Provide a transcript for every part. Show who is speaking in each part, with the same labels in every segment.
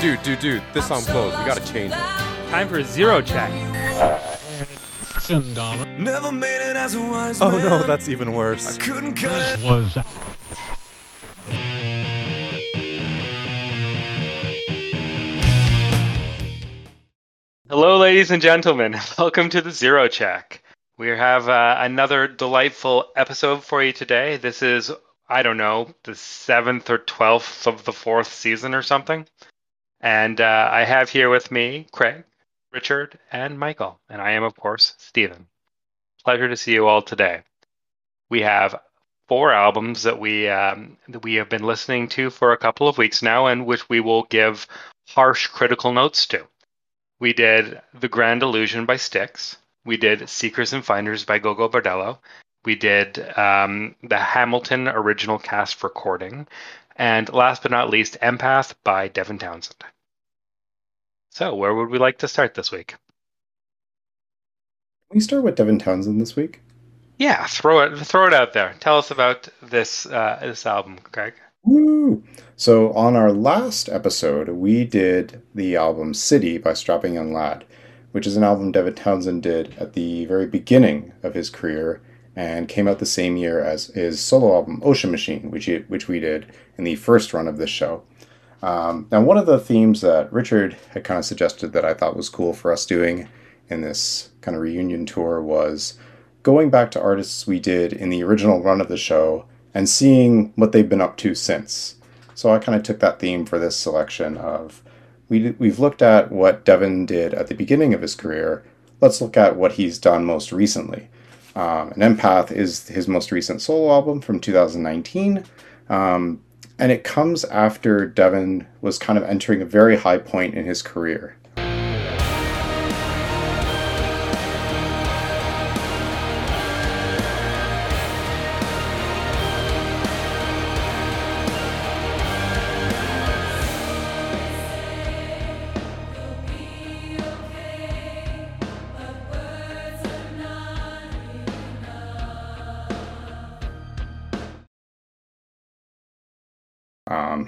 Speaker 1: Dude, dude, dude, this song blows. We gotta change it.
Speaker 2: Time for a zero check.
Speaker 3: Never made it as a wise
Speaker 1: Oh no, that's even worse.
Speaker 3: Couldn't cut it.
Speaker 4: was
Speaker 2: Hello, ladies and gentlemen. Welcome to the Zero Check. We have uh, another delightful episode for you today. This is, I don't know, the seventh or twelfth of the fourth season or something. And uh, I have here with me Craig, Richard, and Michael. And I am, of course, Stephen. Pleasure to see you all today. We have four albums that we um, that we have been listening to for a couple of weeks now, and which we will give harsh critical notes to. We did The Grand Illusion by Styx. We did Seekers and Finders by Gogol Bordello. We did um, the Hamilton original cast recording. And last but not least, Empath by Devin Townsend. So, where would we like to start this week?
Speaker 5: Can we start with Devin Townsend this week?
Speaker 2: Yeah, throw it throw it out there. Tell us about this uh, this album, Craig.
Speaker 5: Woo! So on our last episode, we did the album City by Strapping Young Lad, which is an album Devin Townsend did at the very beginning of his career and came out the same year as his solo album Ocean Machine, which he, which we did in the first run of this show. Um, now, one of the themes that Richard had kind of suggested that I thought was cool for us doing in this kind of reunion tour was going back to artists we did in the original run of the show and seeing what they've been up to since. So I kind of took that theme for this selection of we we've looked at what Devin did at the beginning of his career. Let's look at what he's done most recently. Um, and Empath is his most recent solo album from 2019. Um, and it comes after Devin was kind of entering a very high point in his career.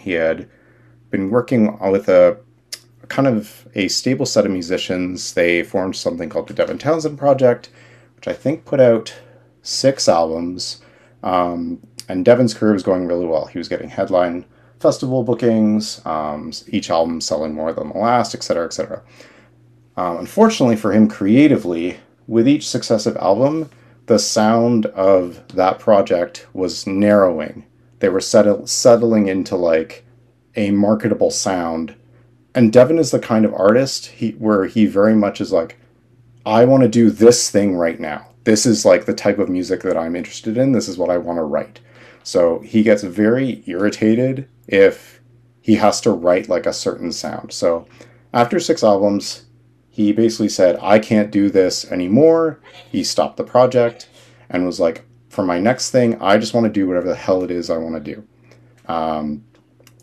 Speaker 5: He had been working with a kind of a stable set of musicians. They formed something called the Devin Townsend Project, which I think put out six albums. Um, and Devin's career was going really well. He was getting headline festival bookings, um, each album selling more than the last, etc., etc. Um, unfortunately for him creatively, with each successive album, the sound of that project was narrowing they were settle- settling into like a marketable sound. And devin is the kind of artist he where he very much is like i want to do this thing right now. This is like the type of music that i'm interested in. This is what i want to write. So he gets very irritated if he has to write like a certain sound. So after six albums he basically said i can't do this anymore. He stopped the project and was like for my next thing, I just want to do whatever the hell it is I want to do. Um,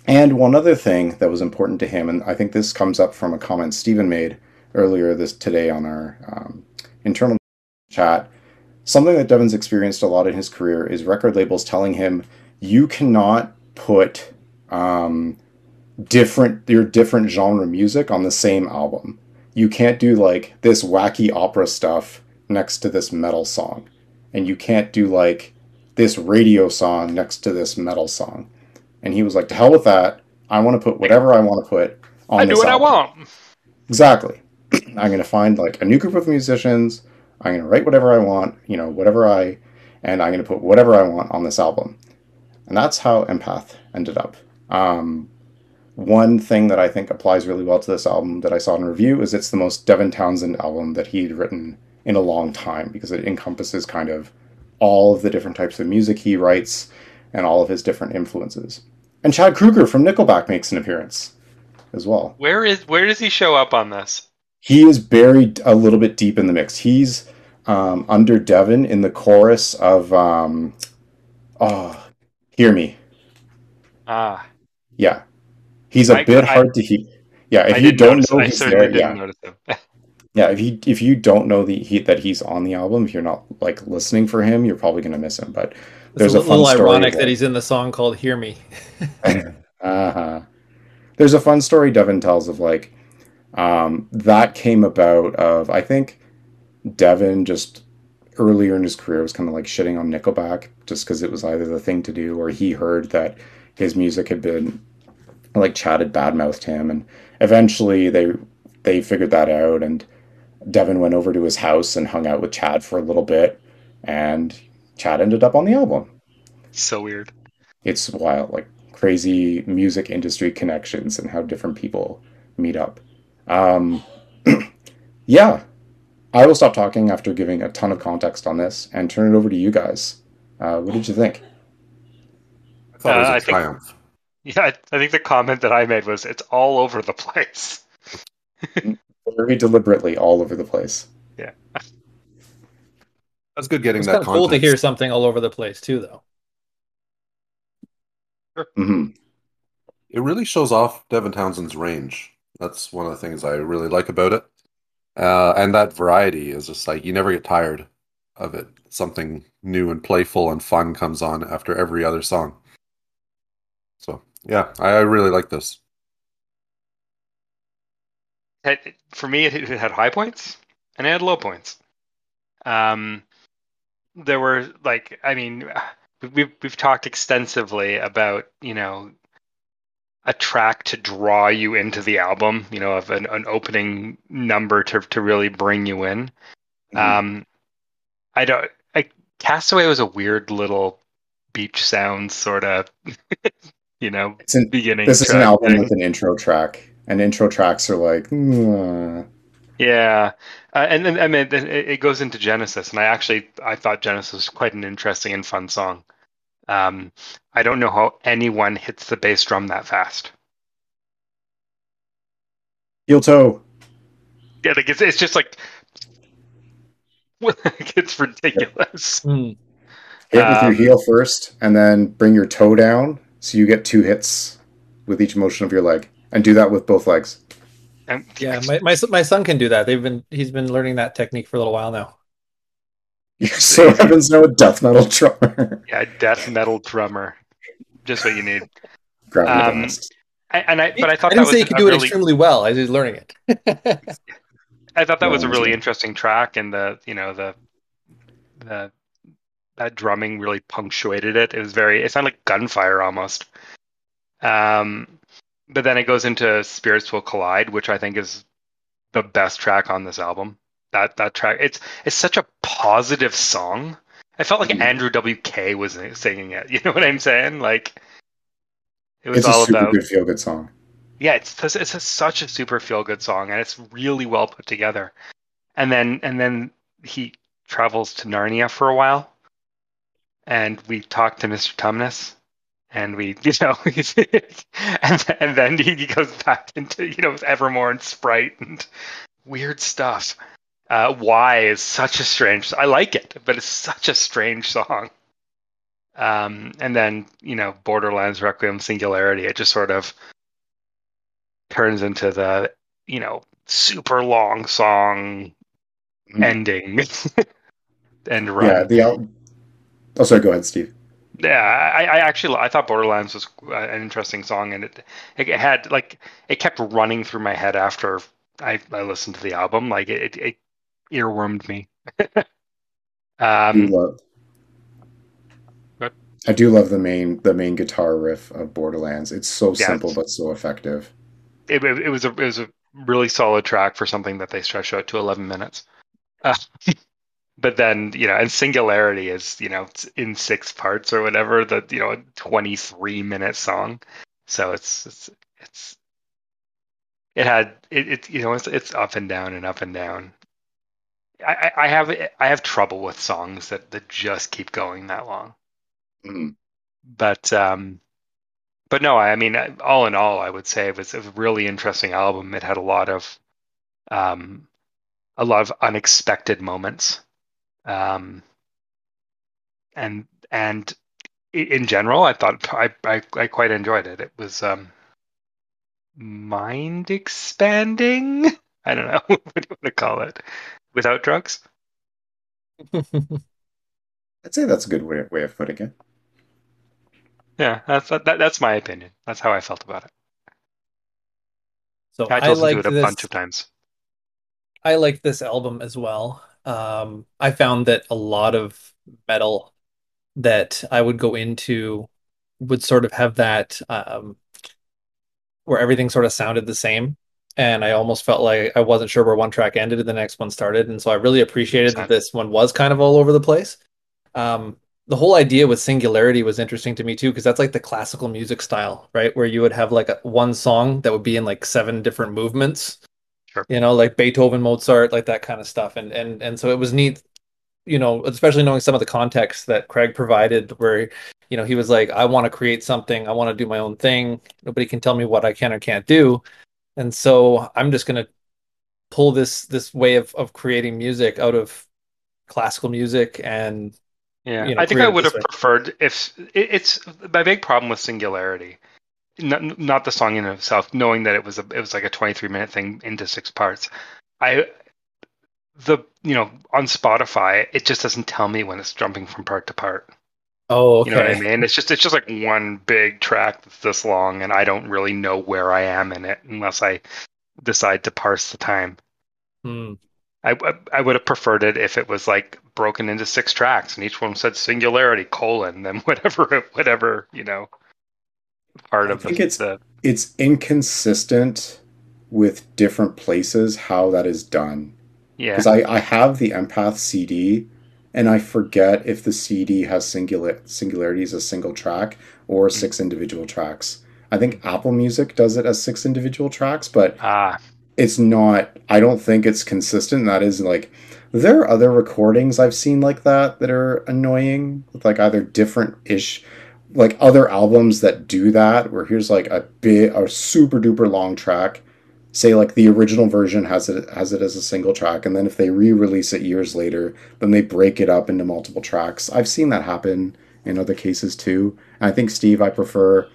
Speaker 5: and one other thing that was important to him, and I think this comes up from a comment Stephen made earlier this today on our um, internal chat. Something that Devin's experienced a lot in his career is record labels telling him you cannot put um, different your different genre music on the same album. You can't do like this wacky opera stuff next to this metal song and you can't do like this radio song next to this metal song. And he was like, to hell with that. I want to put whatever I want to put on this.
Speaker 2: I do what
Speaker 5: album.
Speaker 2: I want.
Speaker 5: Exactly. I'm going to find like a new group of musicians. I'm going to write whatever I want, you know, whatever I, and I'm going to put whatever I want on this album. And that's how Empath ended up. Um, one thing that I think applies really well to this album that I saw in review is it's the most Devin Townsend album that he'd written in a long time because it encompasses kind of all of the different types of music he writes and all of his different influences. And Chad Kroeger from Nickelback makes an appearance as well.
Speaker 2: Where is where does he show up on this?
Speaker 5: He is buried a little bit deep in the mix. He's um, under Devin in the chorus of um, "Oh, Hear Me."
Speaker 2: Ah,
Speaker 5: Yeah, he's a
Speaker 2: I-
Speaker 5: bit
Speaker 2: I-
Speaker 5: hard to hear. Yeah, if
Speaker 2: I
Speaker 5: you don't know he's there,
Speaker 2: didn't
Speaker 5: yeah,
Speaker 2: notice him.
Speaker 5: yeah. If you if you don't know the he, that he's on the album, if you're not like listening for him, you're probably gonna miss him. But
Speaker 6: It's
Speaker 5: there's
Speaker 6: a little ironic
Speaker 5: about-
Speaker 6: that he's in the song called "Hear Me."
Speaker 5: uh-huh. there's a fun story Devin tells of like um, that came about of I think Devin just earlier in his career was kind of like shitting on Nickelback just because it was either the thing to do or he heard that his music had been like chatted badmouthed him and eventually they they figured that out and Devin went over to his house and hung out with Chad for a little bit and Chad ended up on the album.
Speaker 2: So weird.
Speaker 5: It's wild, like crazy music industry connections and how different people meet up. Um, yeah, I will stop talking after giving a ton of context on this and turn it over to you guys. Uh, what did you think?
Speaker 4: I thought it was
Speaker 2: Uh,
Speaker 4: a
Speaker 2: I think-
Speaker 4: triumph.
Speaker 2: Yeah, I, I think the comment that I made was it's all over the place.
Speaker 5: Very deliberately all over the place. Yeah.
Speaker 4: That's good getting
Speaker 6: It's
Speaker 4: that
Speaker 6: kind of cool to hear something all over the place too, though.
Speaker 5: hmm
Speaker 4: It really shows off Devin Townsend's range. That's one of the things I really like about it. Uh, and that variety is just like you never get tired of it. Something new and playful and fun comes on after every other song. So yeah, I, I really like this.
Speaker 2: It- for me, it, it had high points and it had low points. Um, there were like, I mean, we've we've talked extensively about you know a track to draw you into the album, you know, of an, an opening number to to really bring you in. Um, I don't. I, Castaway was a weird little beach sound sort of, you know,
Speaker 5: It's an,
Speaker 2: beginning.
Speaker 5: this is an album
Speaker 2: thing.
Speaker 5: with an intro track, and intro tracks are like, "Mm,
Speaker 2: Yeah, uh, and then I mean it, it goes into Genesis, and I actually I thought Genesis was quite an interesting and fun song. Um, I don't know how anyone hits the bass drum that fast.
Speaker 5: heel toe.
Speaker 2: Yeah, like it's it's just like it's ridiculous.
Speaker 6: Hmm.
Speaker 5: Hit with your
Speaker 2: Um,
Speaker 5: heel first, and then bring your toe down, so you get two hits with each motion of your leg, and do that with both legs.
Speaker 2: And
Speaker 6: Yeah, my, my my son can do that. They've been he's been learning that technique for a little while now.
Speaker 5: You're so Evans no death metal drummer.
Speaker 2: yeah, death metal drummer, just what you need. Um, I, and I but I thought
Speaker 6: I didn't
Speaker 2: was
Speaker 6: say he could do it extremely well. I was just learning it.
Speaker 2: I thought that was a really interesting track, and the you know the the that drumming really punctuated it. It was very it sounded like gunfire almost. Um, but then it goes into Spirits Will Collide, which I think is the best track on this album. That that track it's it's such a positive song. I felt like
Speaker 5: Mhm.
Speaker 2: Andrew WK was singing it. You know what I'm saying? Like it was
Speaker 5: It's
Speaker 2: all
Speaker 5: a super
Speaker 2: about
Speaker 5: good feel good song.
Speaker 2: yeah, it's it's, it's a, such a super feel good song, and it's really well put together. And then and then he travels to Narnia for a while, and we talk to Mr. Tumnus, and we you know, and and then he goes back into you know Evermore and Sprite and weird stuff. Uh, Why is such a strange. I like it, but it's such a strange song. Um, and then you know Borderlands Requiem Singularity. It just sort of turns into the you know super long song
Speaker 5: Mhm.
Speaker 2: ending and run.
Speaker 5: Yeah, the al- Oh, sorry. Go ahead, Steve.
Speaker 2: Yeah, I, I actually I thought Borderlands was uh, an interesting song, and it it had like it kept running through my head after I, I listened to the album. Like it, it earwormed me.
Speaker 5: I do
Speaker 2: um,
Speaker 5: love.
Speaker 2: What?
Speaker 5: I do love the main the main guitar riff of Borderlands. It's so
Speaker 2: Yeah,
Speaker 5: simple
Speaker 2: it's-
Speaker 5: but so effective.
Speaker 2: it, it, it was a it was a really solid track for something that they stretched out to 11 minutes. Uh, but then you know, and Singularity is you know it's in six parts or whatever. The you know 23 minute song, so it's it's it's it had it, it you know it's it's up and down and up and down. I, I I have I have trouble with songs that that just keep going that long
Speaker 5: Mhm.
Speaker 2: but um but no i mean all in all i would say it was a really interesting album it had a lot of um a lot of unexpected moments um and and in general i thought i i, I quite enjoyed it it was um mind expanding i don't know what do you want to call it without drugs
Speaker 5: I'd say that's a good way, way of putting it.
Speaker 2: yeah that's that, that's my opinion that's how i felt about it
Speaker 6: So
Speaker 2: I
Speaker 6: I
Speaker 2: listened
Speaker 6: like
Speaker 2: to it a
Speaker 6: this.
Speaker 2: bunch of times.
Speaker 6: I like this album as well. Um, I found that a lot of metal that I would go into would sort of have that um, where everything sort of sounded the same. And I almost felt like I wasn't sure where one track ended and the next one started. And so I really appreciated that this one was kind of all over the place. Um, the whole idea with singularity was interesting to me too, because that's like the classical music style, right? Where you would have like a, one song that would be in like seven different movements
Speaker 2: Sure.
Speaker 6: you know, like Beethoven, Mozart, like that kind of stuff. And and and so it was neat, you know, especially knowing some of the context that Craig provided, where you know he was like, I want to create something, I want to do my own thing. Nobody can tell me what I can or can't do, and so I'm just gonna pull this this way of of creating music out of classical music and
Speaker 2: Yeah,
Speaker 6: you know,
Speaker 2: I think I would have preferred if it, it's my big problem with Singularity, not, not the song in itself, knowing that it was a it was like a 23 minute thing into six parts. I the you know on Spotify it just doesn't tell me when it's jumping from part to part.
Speaker 6: oh, okay.
Speaker 2: You know what I mean? It's just it's just like one big track that's this long, and I don't really know where I am in it unless I decide to parse the time.
Speaker 6: Hmm.
Speaker 2: I, I, I would have preferred it if it was like broken into six tracks and each one said singularity colon then whatever whatever you know part
Speaker 5: I
Speaker 2: of the,
Speaker 5: think it's-
Speaker 2: the
Speaker 5: It's inconsistent with different places how that is done.
Speaker 2: yeah
Speaker 5: Because I, I have the Empath CD, and I forget if the CD has singular singularity as a single track or six individual tracks. I think Apple Music does it as six individual tracks, but
Speaker 2: ah
Speaker 5: it's not i don't think it's consistent and that is like there are other recordings i've seen like that that are annoying with like either different ish like other albums that do that where here's like a big a super duper long track. Say like the original version has it has it as a single track and then if they re-release it years later then they break it up into multiple tracks. I've seen that happen in other cases too. And i think steve i prefer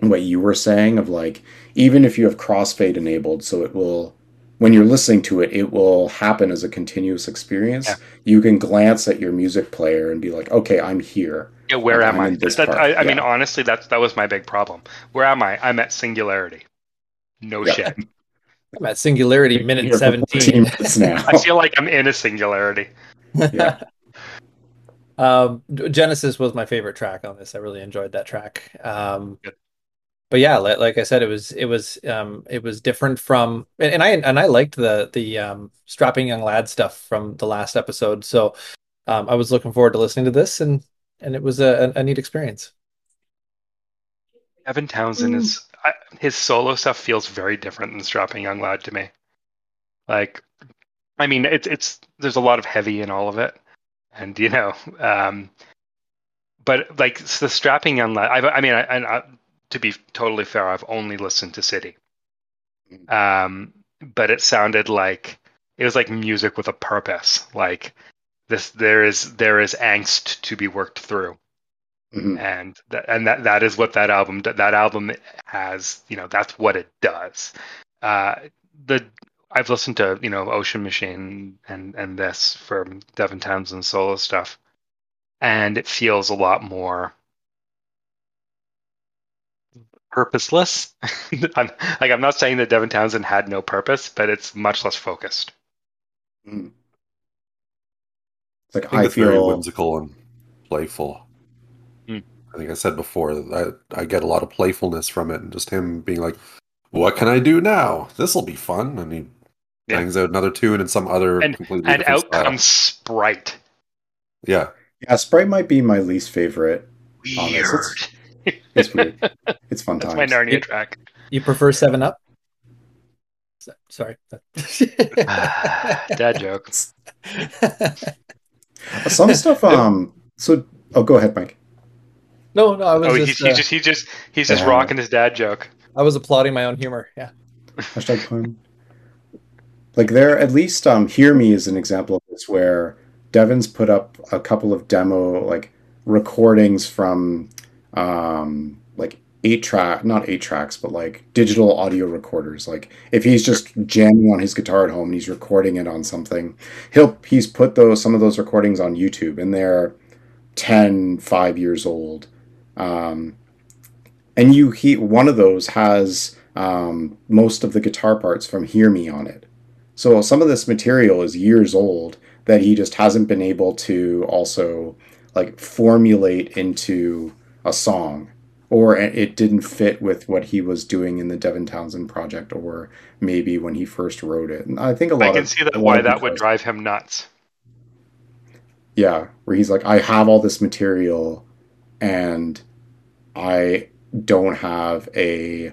Speaker 5: what you were saying of like even if you have crossfade enabled so it will when you're listening to it it will happen as a continuous experience
Speaker 2: Yeah.
Speaker 5: you can glance at your music player and be like okay i'm here
Speaker 2: yeah where
Speaker 5: Like,
Speaker 2: am
Speaker 5: I'm
Speaker 2: I
Speaker 5: in this
Speaker 2: That-
Speaker 5: part,
Speaker 2: I, I mean honestly that's that was my big problem where am I I'm at singularity no
Speaker 5: Yeah.
Speaker 2: shit
Speaker 6: I'm at Singularity, minute
Speaker 5: Here for 14
Speaker 6: 17.
Speaker 5: now
Speaker 2: I feel like I'm in a singularity
Speaker 5: Yeah.
Speaker 6: Um, Genesis was my favorite track on this. I really enjoyed that track. Um,
Speaker 2: Good.
Speaker 6: But yeah, like, like I said, it was it was um it was different from and, and I and I liked the the um strapping young lad stuff from the last episode. So um I was looking forward to listening to this and and it was a, a, a neat experience.
Speaker 2: Devin Townsend is I, his solo stuff feels very different than Strapping Young Lad to me. Like, I mean, it's it's there's a lot of heavy in all of it, and you know, um, but like the Strapping Young Lad. I, I mean, I, and I, to be totally fair, I've only listened to City, um, but it sounded like it was like music with a purpose. Like this, there is there is angst to be worked through
Speaker 5: Mhm.
Speaker 2: and that and that that is what that album that album has you know that's what it does uh the i've listened to you know ocean machine and and this from devin townsend solo stuff and it feels a lot more purposeless i'm like i'm not saying that devin townsend had no purpose but it's much less focused
Speaker 5: Mhm. It's like
Speaker 4: I think
Speaker 5: I
Speaker 4: it's very
Speaker 5: feel
Speaker 4: whimsical and playful.
Speaker 2: Hmm.
Speaker 4: I think I said before that I, I get a lot of playfulness from it, and just him being like, "What can I do now? This will be fun." And he
Speaker 2: Yeah.
Speaker 4: bangs out another tune in some other
Speaker 2: and
Speaker 4: completely
Speaker 2: and out
Speaker 4: style.
Speaker 2: comes sprite
Speaker 4: Yeah,
Speaker 5: yeah Sprite might be my least favorite on this.
Speaker 2: weird
Speaker 5: It's, it's weird. It's fun
Speaker 2: that's
Speaker 5: times.
Speaker 2: my narnia track
Speaker 6: You prefer Seven Up? S- Sorry.
Speaker 2: Dad jokes.
Speaker 5: Some stuff. Um. So, oh, go ahead, Mike.
Speaker 6: no, no, I was
Speaker 2: Oh,
Speaker 6: just,
Speaker 2: he's, he's
Speaker 6: uh,
Speaker 2: just he just he's just
Speaker 5: Yeah.
Speaker 2: rocking his dad joke.
Speaker 6: I was applauding my own humor. Yeah.
Speaker 5: Hashtag pun. Like there, at least um, hear me is an example of this where Devin's put up a couple of demo like recordings from um, like eight track, not eight tracks, but like digital audio recorders. Like if he's just jamming on his guitar at home and he's recording it on something, he'll he's put those some of those recordings on YouTube and they're 10, 5 years old. Um, and you he one of those has um, most of the guitar parts from Hear Me on it. So some of this material is years old that he just hasn't been able to also like formulate into a song or it didn't fit with what he was doing in the Devin Townsend project or maybe when he first wrote it. And I think a lot
Speaker 2: I can
Speaker 5: of
Speaker 2: see that why that would drive him nuts.
Speaker 5: Yeah, where he's like, I have all this material and I don't have a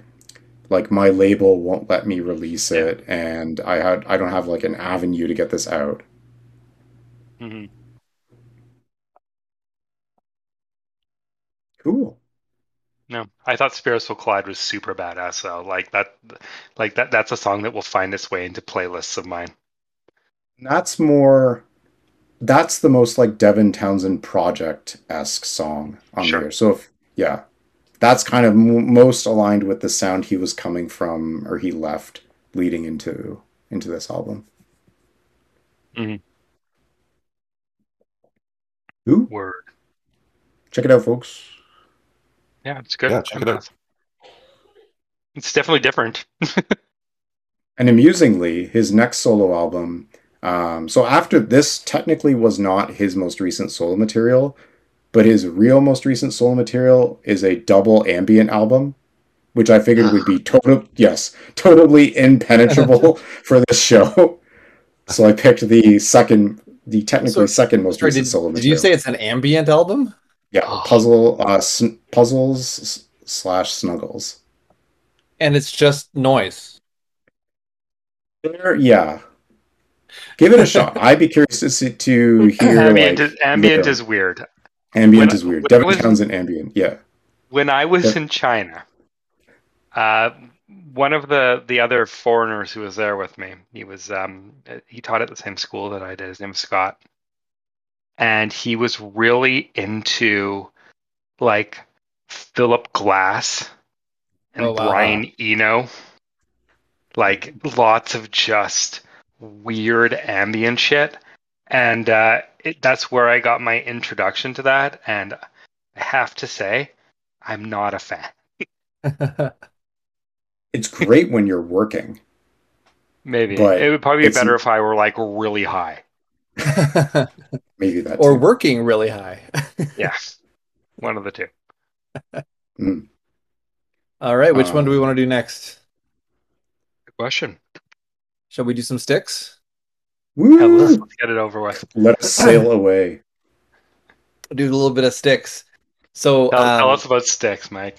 Speaker 5: like my label won't let me release it and I had I don't have like an avenue to get this out.
Speaker 2: hmm
Speaker 5: Cool.
Speaker 2: No, I thought Spirits Will Collide was super badass though. Like that, like that. That's a song that will find its way into playlists of mine.
Speaker 5: That's more that's the most like Devin Townsend project esque song on
Speaker 2: Sure.
Speaker 5: there. So if yeah, that's kind of m- most aligned with the sound he was coming from or he left leading into into this album.
Speaker 2: Mhm.
Speaker 5: Ooh,
Speaker 2: Word.
Speaker 5: check it out, folks.
Speaker 2: Yeah, it's good.
Speaker 4: Yeah, check it out.
Speaker 2: It's definitely different.
Speaker 5: And amusingly, his next solo album. Um, so after this, technically was not his most recent solo material, but his real most recent solo material is a double ambient album, which I figured would be total yes, totally impenetrable for this show. So I picked the second, the technically
Speaker 6: So-
Speaker 5: second most
Speaker 6: Sorry,
Speaker 5: recent
Speaker 6: did,
Speaker 5: solo
Speaker 6: did
Speaker 5: material.
Speaker 6: you say it's an ambient album?
Speaker 5: Yeah,
Speaker 2: Oh.
Speaker 5: puzzle, uh, sn- puzzles slash snuggles.
Speaker 6: And it's just noise.
Speaker 5: There, yeah. Give it a shot. I'd be curious to see, to hear
Speaker 2: ambient
Speaker 5: like
Speaker 2: is, ambient is weird.
Speaker 5: ambient
Speaker 2: when-
Speaker 5: is weird.
Speaker 2: when
Speaker 5: Devin
Speaker 2: was-
Speaker 5: Townsend ambient, yeah.
Speaker 2: When I was
Speaker 5: Yep.
Speaker 2: in China, uh, one of the the other foreigners who was there with me, he was um, he taught at the same school that I did. His name was Scott, and he was really into like Philip Glass and
Speaker 6: Oh, wow.
Speaker 2: Brian Eno, like lots of just weird ambient shit, and uh, it, that's where I got my introduction to that. And I have to say, I'm not a fan.
Speaker 5: It's great when you're working.
Speaker 2: Maybe
Speaker 5: But
Speaker 2: it would probably be better if I were like really high.
Speaker 5: Maybe that
Speaker 6: or
Speaker 5: too.
Speaker 6: working really high.
Speaker 2: yes. one of the two.
Speaker 5: Mm.
Speaker 6: All right, which one do we
Speaker 5: Um,
Speaker 6: want to do next?
Speaker 2: Good question.
Speaker 6: Shall we do some Styx?
Speaker 2: Yeah, let's, let's get it over with.
Speaker 5: Let us sail away.
Speaker 6: do a little bit of Styx. So
Speaker 2: Tell, tell
Speaker 6: um,
Speaker 2: us about Styx, Mike.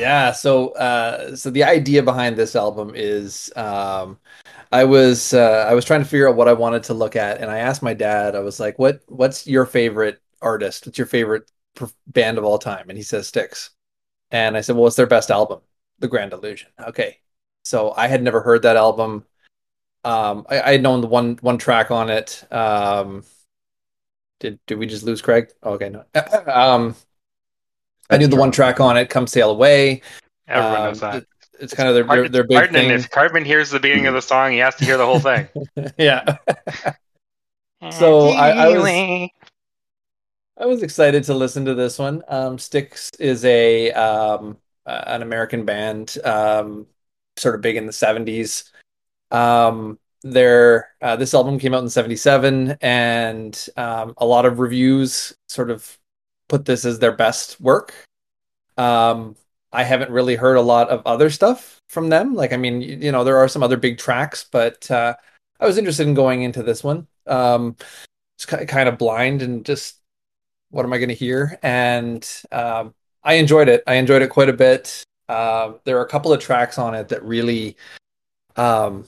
Speaker 6: Yeah, so uh so the idea behind this album is um I was uh I was trying to figure out what I wanted to look at and I asked my dad I was like what what's your favorite artist? What's your favorite band of all time? And he says Styx. And I said, "Well, what's their best album? The Grand Illusion." Okay. So I had never heard that album. Um I, I had known the one one track on it. Um did did we just lose Craig? Okay, no. Um I knew the one track on it, "Come Sail Away."
Speaker 2: Everyone
Speaker 6: Um,
Speaker 2: knows that.
Speaker 6: it- It's kind of their their, their big
Speaker 2: Cartman,
Speaker 6: thing.
Speaker 2: if Cartman hears the beginning of the song, he has to hear the whole thing.
Speaker 6: yeah, So, I- I was- I was excited to listen to this one. Um, Styx is a um, uh, an American band, um, sort of big in the '70s. Um, their uh, this album came out in '77, and um, a lot of reviews sort of put this as their best work. Um, I haven't really heard a lot of other stuff from them. Like, I mean, you, know, there are some other big tracks, but uh, I was interested in going into this one. Um, it's ki- kind of blind and just what am I going to hear? And um, I enjoyed it. I enjoyed it quite a bit. Um, there are a couple of tracks on it that really um,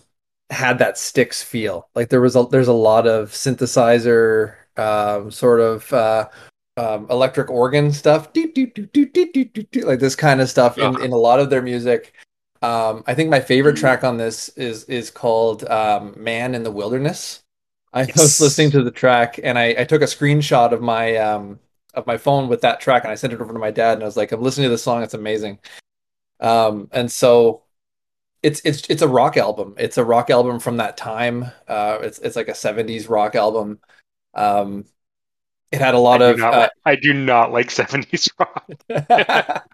Speaker 6: had that Styx feel. Like there was a there's a lot of synthesizer, um, sort of uh, um, electric organ stuff, doo, doo, doo, like this kind of stuff in, in a lot of their music. Um, I think my favorite track on this is is called um, "Man in the Wilderness." I
Speaker 5: Yes.
Speaker 6: was listening to the track and I, I took a screenshot of my um of my phone with that track and I sent it over to my dad and I was like, I'm listening to this song, it's amazing. Um, and so it's it's it's a rock album. It's a rock album from that time. Uh, it's it's like a 70s rock album. Um, it had a lot
Speaker 2: I
Speaker 6: of
Speaker 2: not,
Speaker 6: uh,
Speaker 2: like, I do not like 70s rock.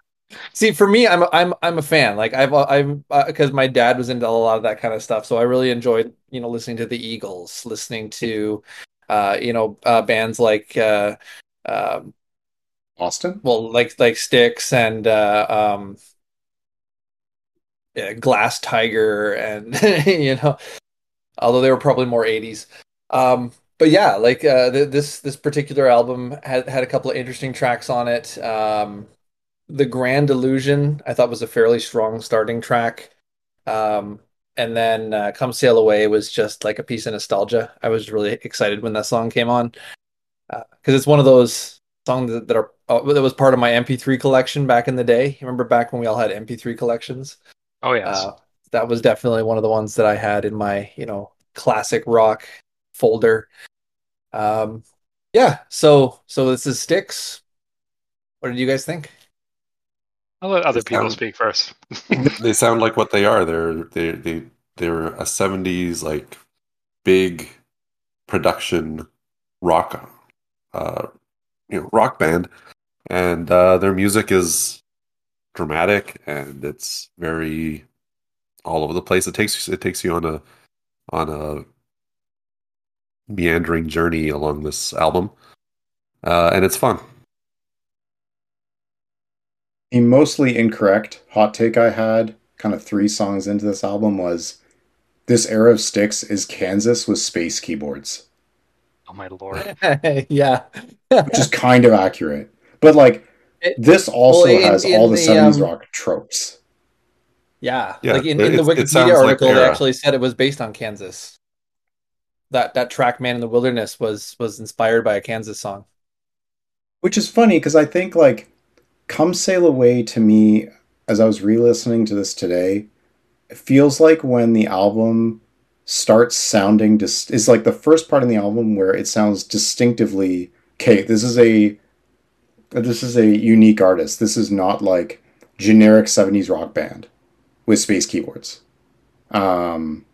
Speaker 6: See, for me, I'm I'm I'm a fan. Like I've I'm because my dad was into a lot of that kind of stuff, so I really enjoyed you know listening to the Eagles, listening to uh you know uh, bands like uh um
Speaker 5: Austin?
Speaker 6: well like like Styx and uh um yeah, Glass Tiger and you know although they were probably more 80s. Um but yeah, like uh th this this particular album had had a couple of interesting tracks on it. Um The Grand Illusion, I thought was a fairly strong starting track. Um, and then uh, Come Sail Away was just like a piece of nostalgia. I was really excited when that song came on because it's one of those songs that, that are uh, that was part of my MP3 collection back in the day. Remember back when we all had MP3 collections?
Speaker 2: Oh, yes.
Speaker 6: Uh, that was definitely one of the ones that I had in my, you know, classic rock folder. Um, yeah, so so this is Styx. What did you guys think?
Speaker 2: I'll let other
Speaker 4: It
Speaker 2: people
Speaker 4: sounds-
Speaker 2: speak first.
Speaker 4: they sound like what they are. They're they they they're a '70s like big production rock, uh, you know, rock band, and uh, their music is dramatic and it's very all over the place. It takes it takes you on a on a meandering journey along this album, uh, and it's fun.
Speaker 5: A mostly incorrect hot take I had, kind of three songs into this album, was this era of Styx is Kansas with space keyboards,
Speaker 2: Oh, my lord.
Speaker 6: yeah.
Speaker 5: which is kind of accurate. But like,
Speaker 6: It-
Speaker 5: this also
Speaker 6: well, in-
Speaker 5: has
Speaker 6: in
Speaker 5: all the
Speaker 6: the,
Speaker 5: 70s
Speaker 6: um,
Speaker 5: rock tropes.
Speaker 6: Yeah,
Speaker 4: Yeah,
Speaker 6: like in,
Speaker 4: it-
Speaker 6: in the
Speaker 4: it- it sounds
Speaker 6: Wikipedia article,
Speaker 4: the
Speaker 6: they actually said it was based on Kansas. That that track "Man in the Wilderness" was was inspired by a Kansas song.
Speaker 5: Which is funny because I think like Come Sail Away to me, as I was re-listening to this today, it feels like when the album starts sounding dis- is like the first part in the album where it sounds distinctively okay, this is a this is a unique artist. This is not like generic 70s rock band with space keyboards. Um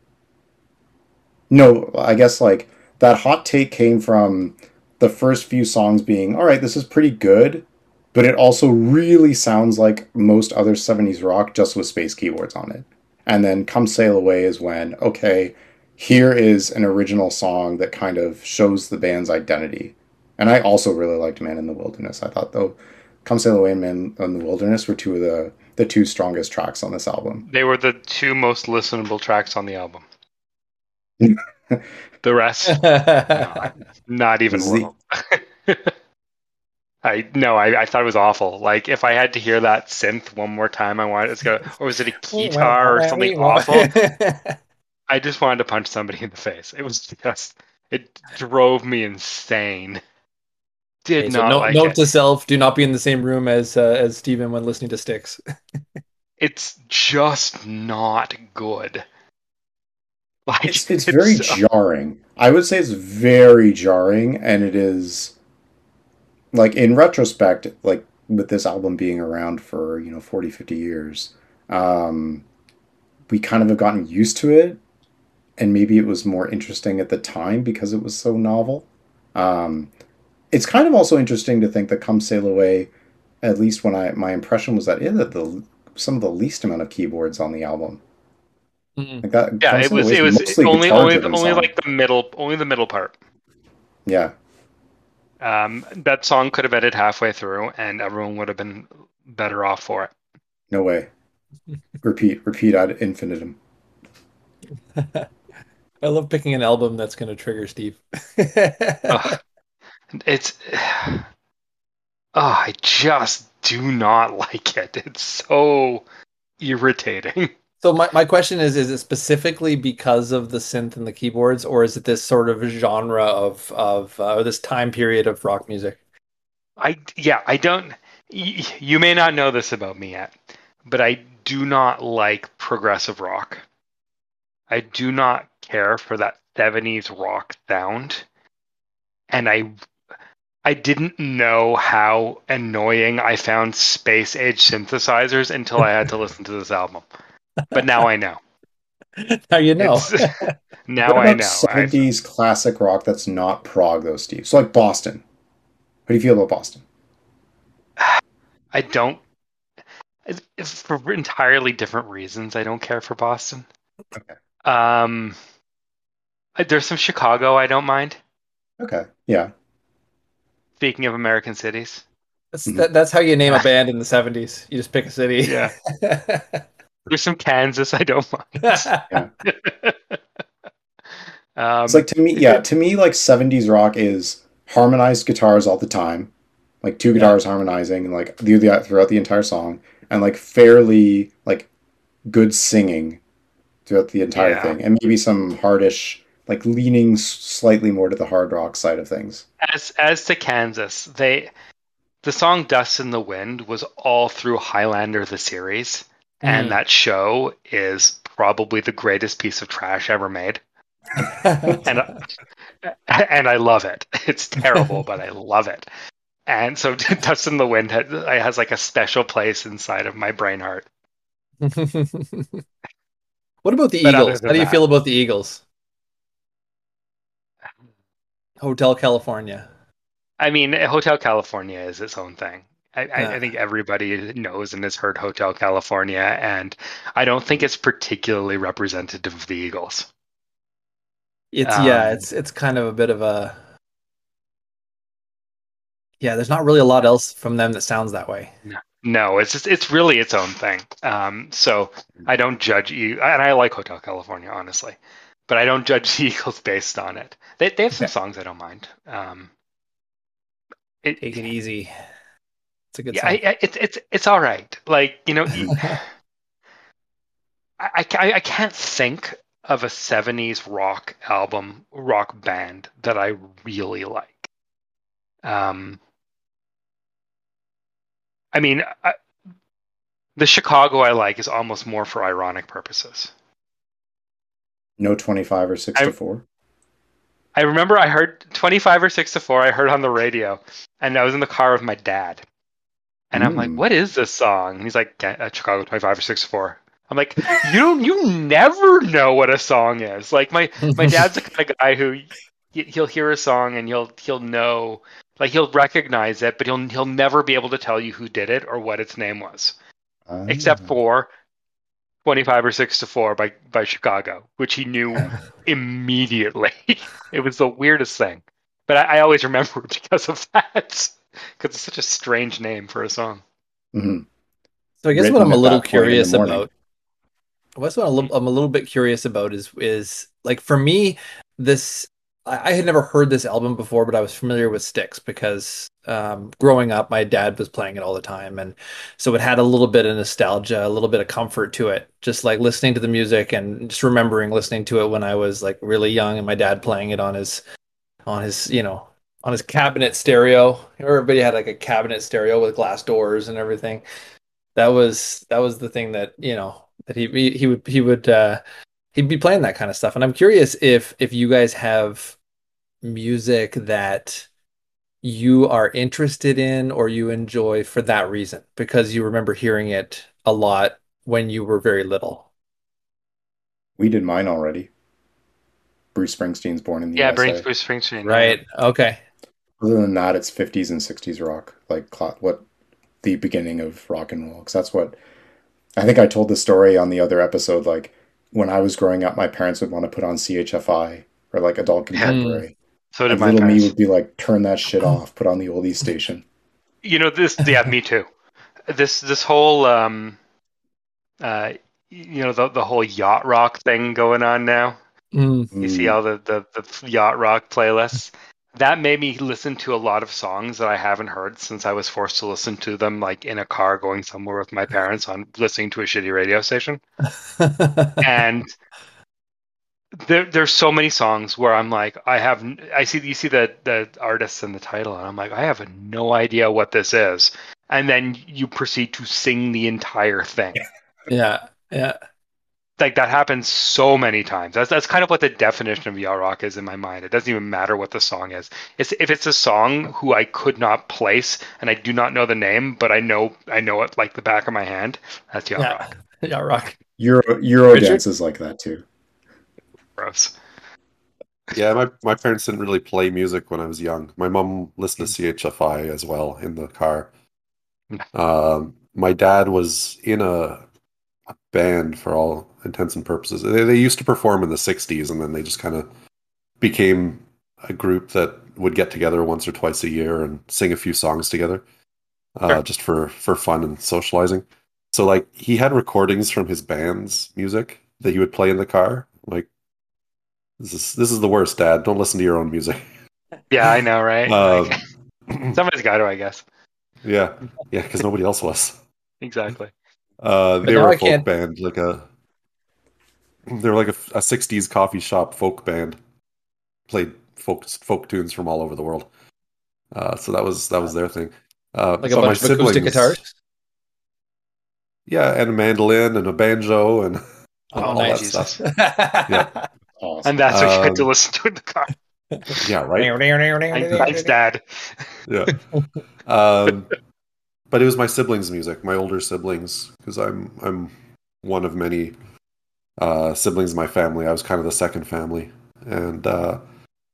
Speaker 5: no, I guess like that hot take came from the first few songs being, all right, this is pretty good, but it also really sounds like most other 70s rock just with space keyboards on it. And then Come Sail Away is when, okay, here is an original song that kind of shows the band's identity. And I also really liked Man in the Wilderness. I thought though Come Sail Away and Man in the Wilderness were two of the the two strongest tracks on this album.
Speaker 2: They were the two most listenable tracks on the album. The rest, not even
Speaker 5: the-
Speaker 2: I no, I, I thought it was awful. Like if I had to hear that synth one more time, I wanted it's go or was it a guitar or something awful? I just wanted to punch somebody in the face. It was just it drove me insane. Did
Speaker 6: Okay, so
Speaker 2: not
Speaker 6: note,
Speaker 2: like
Speaker 6: note
Speaker 2: it.
Speaker 6: to self: do not be in the same room as uh, as Steven when listening to Styx.
Speaker 2: It's just not good. Like
Speaker 5: It's it's very
Speaker 2: so-
Speaker 5: jarring. I would say it's very jarring, and it is like in retrospect, like with this album being around for you know 40, 50 years, um, we kind of have gotten used to it, and maybe it was more interesting at the time because it was so novel. Um, it's kind of also interesting to think that "Come Sail Away," at least when I my impression was that it had the some of the least amount of keyboards on the album.
Speaker 6: Mm.
Speaker 5: Like that,
Speaker 2: yeah,
Speaker 5: Come
Speaker 2: it was
Speaker 5: Away
Speaker 2: it
Speaker 5: is
Speaker 2: was only only
Speaker 5: guitar-driven
Speaker 2: only
Speaker 5: song.
Speaker 2: like the middle only the middle part.
Speaker 5: Yeah.
Speaker 2: Um, that song could have ended halfway through, and everyone would have been better off for it.
Speaker 5: No way. repeat, repeat ad infinitum.
Speaker 6: I love picking an album that's going to trigger Steve.
Speaker 2: Ugh. It's oh, I just do not like it. It's so irritating.
Speaker 6: So my, my question is: Is it specifically because of the synth and the keyboards, or is it this sort of genre of of uh, or this time period of rock music?
Speaker 2: I yeah, I don't. You may not know this about me yet, but I do not like progressive rock. I do not care for that 70s rock sound. And I I didn't know how annoying I found space age synthesizers until I had to listen to this album. But now I know.
Speaker 6: Now you know.
Speaker 2: Now
Speaker 5: what
Speaker 2: I know.
Speaker 5: 70s classic rock that's not prog, though, Steve? So, like Boston. How do you feel about Boston?
Speaker 2: I don't. it's- it's For entirely different reasons, I don't care for Boston.
Speaker 5: Okay.
Speaker 2: Um, there's some Chicago I don't mind.
Speaker 5: Okay. Yeah.
Speaker 2: Speaking of American cities,
Speaker 6: That's, that, that's how you name a band in the 70s. You just pick a city.
Speaker 2: Yeah. there's some Kansas I don't mind. um,
Speaker 5: It's like to me, yeah, to me, like 70s rock is harmonized guitars all the time, like two guitars harmonizing, and like the, the throughout the entire song, and like fairly like good singing throughout the entire
Speaker 2: Yeah.
Speaker 5: thing, and maybe some hardish, like leaning slightly more to the hard rock side of things.
Speaker 2: as as to Kansas, they the song "Dust in the Wind" was all through Highlander the series, and
Speaker 6: Mm.
Speaker 2: that show is probably the greatest piece of trash ever made. and and I love it. It's terrible, but I love it. And so Dust in the Wind has, has like a special place inside of my brain heart.
Speaker 6: what about the
Speaker 2: But
Speaker 6: Eagles? How do you
Speaker 2: that-
Speaker 6: feel about the Eagles? Hotel California.
Speaker 2: I mean, Hotel California is its own thing. I, I,
Speaker 6: Yeah.
Speaker 2: I think everybody knows and has heard Hotel California, and I don't think it's particularly representative of the Eagles.
Speaker 6: It's yeah,
Speaker 2: Um,
Speaker 6: it's it's kind of a bit of a yeah. There's not really a lot else from them that sounds that way.
Speaker 2: No, it's just, it's really its own thing. Um, so I don't judge you, and I like Hotel California honestly, but I don't judge the Eagles based on it. They they have some
Speaker 5: Okay.
Speaker 2: songs I don't mind. Um, it,
Speaker 6: Take it easy. It's a good
Speaker 2: yeah,
Speaker 6: song.
Speaker 2: I, I, it's it's it's all right. Like you know, I, I, I can't think of a 70s rock album, rock band that I really like. Um, I mean, I, the Chicago I like is almost more for ironic purposes.
Speaker 5: No 25 or 6
Speaker 2: I-
Speaker 5: to 4.
Speaker 2: I remember I heard 25 or 6 to 4, I heard on the radio, and I was in the car with my dad. And I'm like,
Speaker 5: Mm.
Speaker 2: what is this song? And he's like, "Ca- uh, Chicago 25 or six-four. I'm like, you don't, you never know what a song is. Like my my dad's the kind of guy who he- he'll hear a song and he'll he'll know, like he'll recognize it, but he'll he'll never be able to tell you who did it or what its name was,
Speaker 5: Ah.
Speaker 2: except for 25 or 6 to 4 by by Chicago, which he knew immediately. it was the weirdest thing, but I, I always remember it because of that, because it's such a strange name for a song.
Speaker 5: Mhm.
Speaker 6: So I guess
Speaker 5: written
Speaker 6: what I'm a little
Speaker 5: that point in the
Speaker 6: curious
Speaker 5: morning.
Speaker 6: about, what's what I'm a little, I'm a little bit curious about is is like for me this I, I had never heard this album before, but I was familiar with Styx because um, growing up, my dad was playing it all the time, and so it had a little bit of nostalgia, a little bit of comfort to it, just like listening to the music and just remembering listening to it when I was like really young, and my dad playing it on his on his you know on his cabinet stereo. Everybody had like a cabinet stereo with glass doors and everything that was that was the thing that you know that he he, he would he would uh he'd be playing that kind of stuff and i'm curious if if you guys have music that you are interested in or you enjoy for that reason because you remember hearing it a lot when you were very little
Speaker 5: We did mine already. Bruce Springsteen's Born in the
Speaker 2: Yeah,
Speaker 5: USA.
Speaker 2: Bruce Springsteen.
Speaker 6: right okay
Speaker 5: Other than that, it's 50s and 60s rock, like what the beginning of rock and roll. Because that's what I think I told the story on the other episode. Like when I was growing up, my parents would want to put on CHFI or like adult contemporary.
Speaker 2: So did
Speaker 5: And
Speaker 2: my
Speaker 5: little me would be like, turn that shit off, put on the oldies station.
Speaker 2: You know this. Yeah, me too. This this whole um, uh, you know the the whole yacht rock thing going on now.
Speaker 6: Mm.
Speaker 2: You see
Speaker 5: Mm.
Speaker 2: all the, the the yacht rock playlists. That made me listen to a lot of songs that I haven't heard since I was forced to listen to them like in a car going somewhere with my parents on listening to a shitty radio station. and there, there's so many songs where I'm like, I have, I see, you see the the artists and the title, and I'm like, I have no idea what this is, and then you proceed to sing the entire thing.
Speaker 6: yeah yeah
Speaker 2: like that happens so many times. That's that's kind of what the definition of yacht rock is in my mind. It doesn't even matter what the song is. It's if it's a song who I could not place and I do not know the name, but I know I know it like the back of my hand. That's yacht
Speaker 6: Yeah.
Speaker 2: rock.
Speaker 6: Yeah, rock.
Speaker 5: Euro Euro
Speaker 6: Richard?
Speaker 5: dance is like that too.
Speaker 2: Gross.
Speaker 4: Yeah, my, my parents didn't really play music when I was young. My mom listened to CHFI as well in the car. Um, my dad was in a, a band for all intents and purposes. They, they used to perform in the 60s and then they just kind of became a group that would get together once or twice a year and sing a few songs together uh,
Speaker 2: Sure.
Speaker 4: just for, for fun and socializing. So, like, he had recordings from his band's music that he would play in the car. Like, this is this is the worst, Dad. Don't listen to your own music.
Speaker 2: Yeah, I know, right? Like, somebody's got to, I guess.
Speaker 4: yeah, yeah, because nobody else was.
Speaker 2: Exactly.
Speaker 4: Uh, they were
Speaker 6: I
Speaker 4: a folk
Speaker 6: can't-
Speaker 4: band, like a. They were like a, a '60s coffee shop folk band. Played folk folk tunes from all over the world. Uh, so that was that was their thing. Uh,
Speaker 6: Like a
Speaker 4: but my
Speaker 6: bunch of acoustic
Speaker 4: siblings-
Speaker 6: guitars.
Speaker 4: Yeah, and a mandolin and a banjo and
Speaker 6: Oh,
Speaker 4: all
Speaker 6: nice.
Speaker 4: that stuff.
Speaker 6: yeah.
Speaker 5: Awesome.
Speaker 2: And that's what you had to
Speaker 4: Um,
Speaker 2: listen to in the car.
Speaker 4: Yeah, right.
Speaker 2: Thanks, thanks, Dad.
Speaker 4: Yeah. Um, but it was my siblings' music, my older siblings, because I'm I'm one of many uh, siblings in my family. I was kind of the second family, and uh,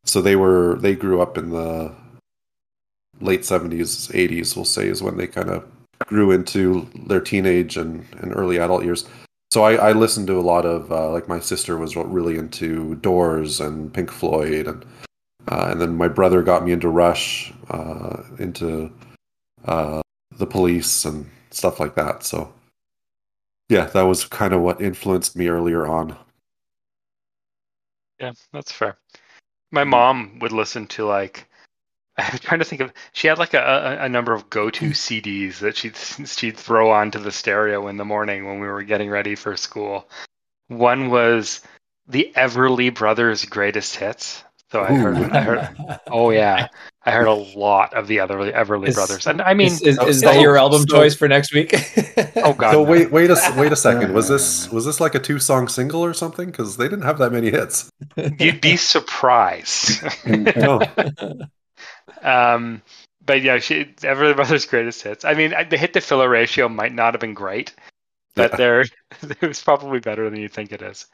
Speaker 4: so they were they grew up in the late seventies, eighties. We'll say is when they kind of grew into their teenage and, and early adult years. So I, I listened to a lot of uh, like my sister was really into Doors and Pink Floyd and uh, and then my brother got me into Rush, uh, into uh, the Police and stuff like that. So yeah, that was kind of what influenced me earlier on.
Speaker 2: Yeah, that's fair. My mom would listen to like I'm trying to think of she had like a, a, number of go-to mm. CDs that she'd she'd throw onto the stereo in the morning when we were getting ready for school. One was the Everly Brothers greatest hits. So I heard I heard oh yeah. I heard a lot of the Everly Everly
Speaker 6: Is-
Speaker 2: Brothers. And I mean
Speaker 6: is, is, is that your album
Speaker 4: so-
Speaker 6: choice for next week?
Speaker 2: oh god.
Speaker 4: so
Speaker 2: no.
Speaker 4: wait, wait a s- wait a second. Was this was this like a two song single or something? Because they didn't have that many hits.
Speaker 2: You'd be surprised.
Speaker 4: No.
Speaker 2: Um, but yeah, she Everly Brothers' greatest hits. I mean, the hit to filler ratio might not have been great, but
Speaker 4: Yeah.
Speaker 2: there it was probably better than you think it is.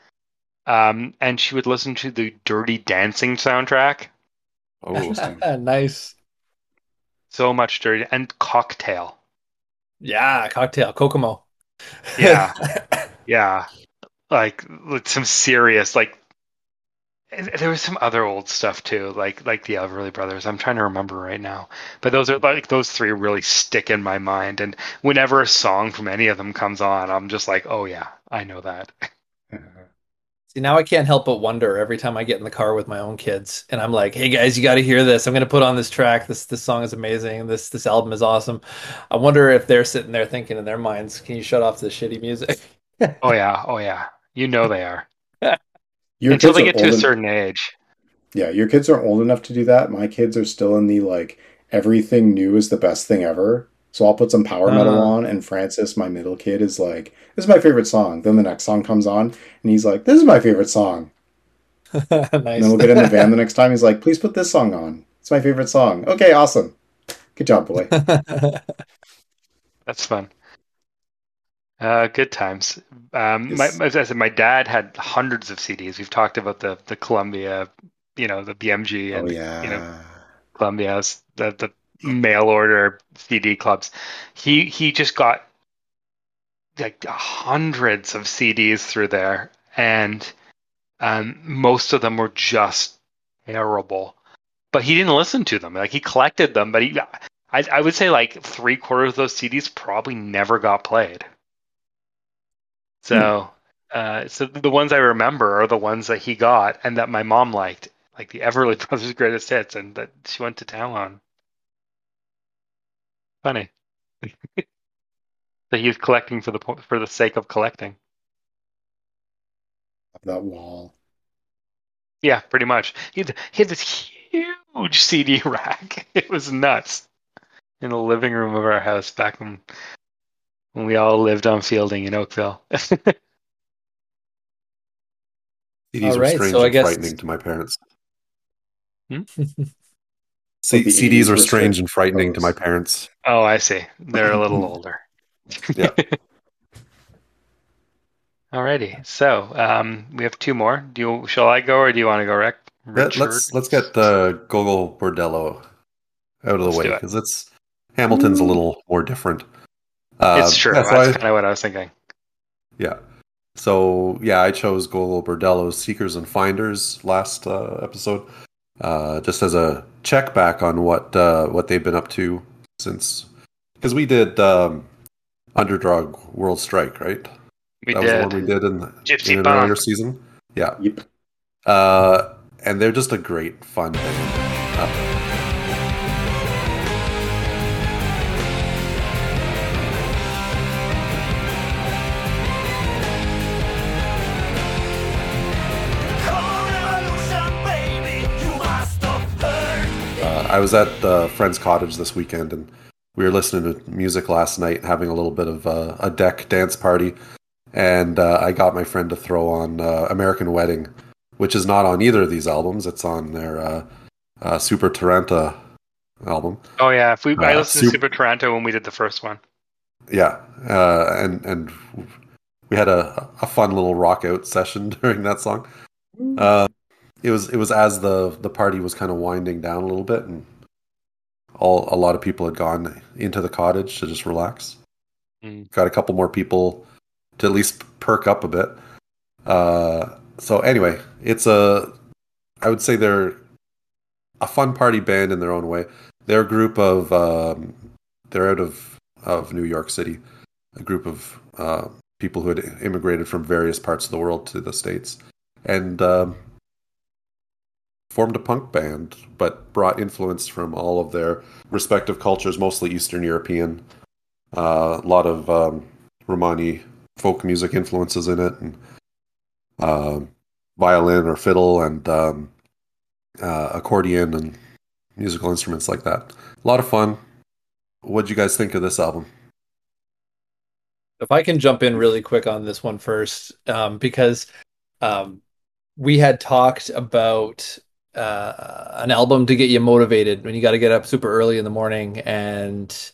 Speaker 2: Um, and she would listen to the Dirty Dancing soundtrack.
Speaker 4: Oh,
Speaker 5: Interesting.
Speaker 6: nice.
Speaker 2: So much dirty and Cocktail.
Speaker 6: Yeah, cocktail, Kokomo.
Speaker 2: Yeah. Yeah, like with some serious like. There was some other old stuff too, like like the Everly Brothers. I'm trying to remember right now, but those are like those three really stick in my mind. And whenever a song from any of them comes on, I'm just like, oh yeah, I know that.
Speaker 6: See, now I can't help but wonder every time I get in the car with my own kids and I'm like, "Hey guys, you got to hear this. I'm going to put on this track. This this song is amazing. This this album is awesome." I wonder if they're sitting there thinking in their minds, "Can you shut off the shitty music?"
Speaker 2: Oh yeah, oh yeah, you know they are
Speaker 5: Your
Speaker 2: until they get to a
Speaker 5: old en-
Speaker 2: certain age.
Speaker 5: Yeah, your kids are old enough to do that. My kids are still in the like everything new is the best thing ever. So I'll put some power metal
Speaker 6: Ah.
Speaker 5: on, and Francis, my middle kid, is like, "This is my favorite song." Then the next song comes on, and he's like, "This is my favorite song."
Speaker 6: nice.
Speaker 5: And then we'll get in the van the next time. He's like, "Please put this song on. It's my favorite song." Okay, awesome. Good job, boy.
Speaker 2: That's fun. Uh, good times. Um, my, as I said, my dad had hundreds of CDs. We've talked about the the Columbia, you know, the BMG
Speaker 5: Oh
Speaker 2: and
Speaker 5: yeah.
Speaker 2: you know, Columbia's the the mail order CD clubs. He he just got like hundreds of CDs through there, and um, most of them were just terrible. But he didn't listen to them. Like he collected them, but he, I I would say like three quarters of those CDs probably never got played. So. Uh, so the ones I remember are the ones that he got and that my mom liked, like the Everly Brothers' greatest hits, and that she went to town on. Funny. that he was collecting for the po- for the sake of collecting.
Speaker 5: that wall.
Speaker 2: Yeah, pretty much. He had, he had this huge CD rack. It was nuts. In the living room of our house back when when we all lived on Fielding in Oakville.
Speaker 4: CDs
Speaker 6: All
Speaker 4: were strange
Speaker 6: so I
Speaker 4: and
Speaker 6: guess-
Speaker 4: frightening to my parents.
Speaker 2: Hmm?
Speaker 4: C- CDs
Speaker 5: 80s
Speaker 4: were
Speaker 5: were
Speaker 4: strange
Speaker 5: strange
Speaker 4: and frightening to my parents.
Speaker 2: Oh, I see. They're a little older.
Speaker 4: Yeah.
Speaker 2: Alrighty. So um, we have two more. Do you? Shall I go or do you want to go, Rick?
Speaker 4: Let,
Speaker 2: Richard?
Speaker 4: us let's get uh, Gogol Bordello out of the
Speaker 2: Let's
Speaker 4: way
Speaker 2: do it.
Speaker 4: because it's Hamilton's a little more different. Uh,
Speaker 2: it's true.
Speaker 4: yeah, so
Speaker 2: That's
Speaker 4: I-
Speaker 2: kind of what I was thinking.
Speaker 4: Yeah. So yeah, I chose Gogol Bordello's Seekers and Finders last uh, episode, uh, just as a check back on what uh, what they've been up to since because we did um, Underdog World Strike, right?
Speaker 2: We
Speaker 4: that
Speaker 2: did.
Speaker 4: was the one we did in,
Speaker 2: Gypsy
Speaker 4: in an earlier season. Yeah,
Speaker 5: Yep.
Speaker 4: uh, and they're just a great fun band. Uh, I was at a friend's cottage this weekend, and we were listening to music last night, having a little bit of uh, a deck dance party. And uh, I got my friend to throw on uh, American Wedding, which is not on either of these albums. It's on their uh, uh, Super Taranta album.
Speaker 2: Oh yeah, if we I
Speaker 4: Uh,
Speaker 2: listened to Super Taranta when we did the first one.
Speaker 4: Yeah, uh, and and we had a, a fun little rock out session during that song. Uh, it was it was as the the party was kind of winding down a little bit, and all a lot of people had gone into the cottage to just relax.
Speaker 2: Mm.
Speaker 4: Got a couple more people to at least perk up a bit. Uh, so anyway, it's a I would say they're a fun party band in their own way. They're a group of um, they're out of of New York City, a group of uh, people who had immigrated from various parts of the world to the states, and um, formed a punk band, but brought influence from all of their respective cultures, mostly Eastern European. Uh, a lot of um, Romani folk music influences in it, and um violin or fiddle and um, uh, accordion and musical instruments like that. A lot of fun. What do you guys think of this album?
Speaker 6: If I can jump in really quick on this one first, um, because um, we had talked about uh, an album to get you motivated when you got to get up super early in the morning and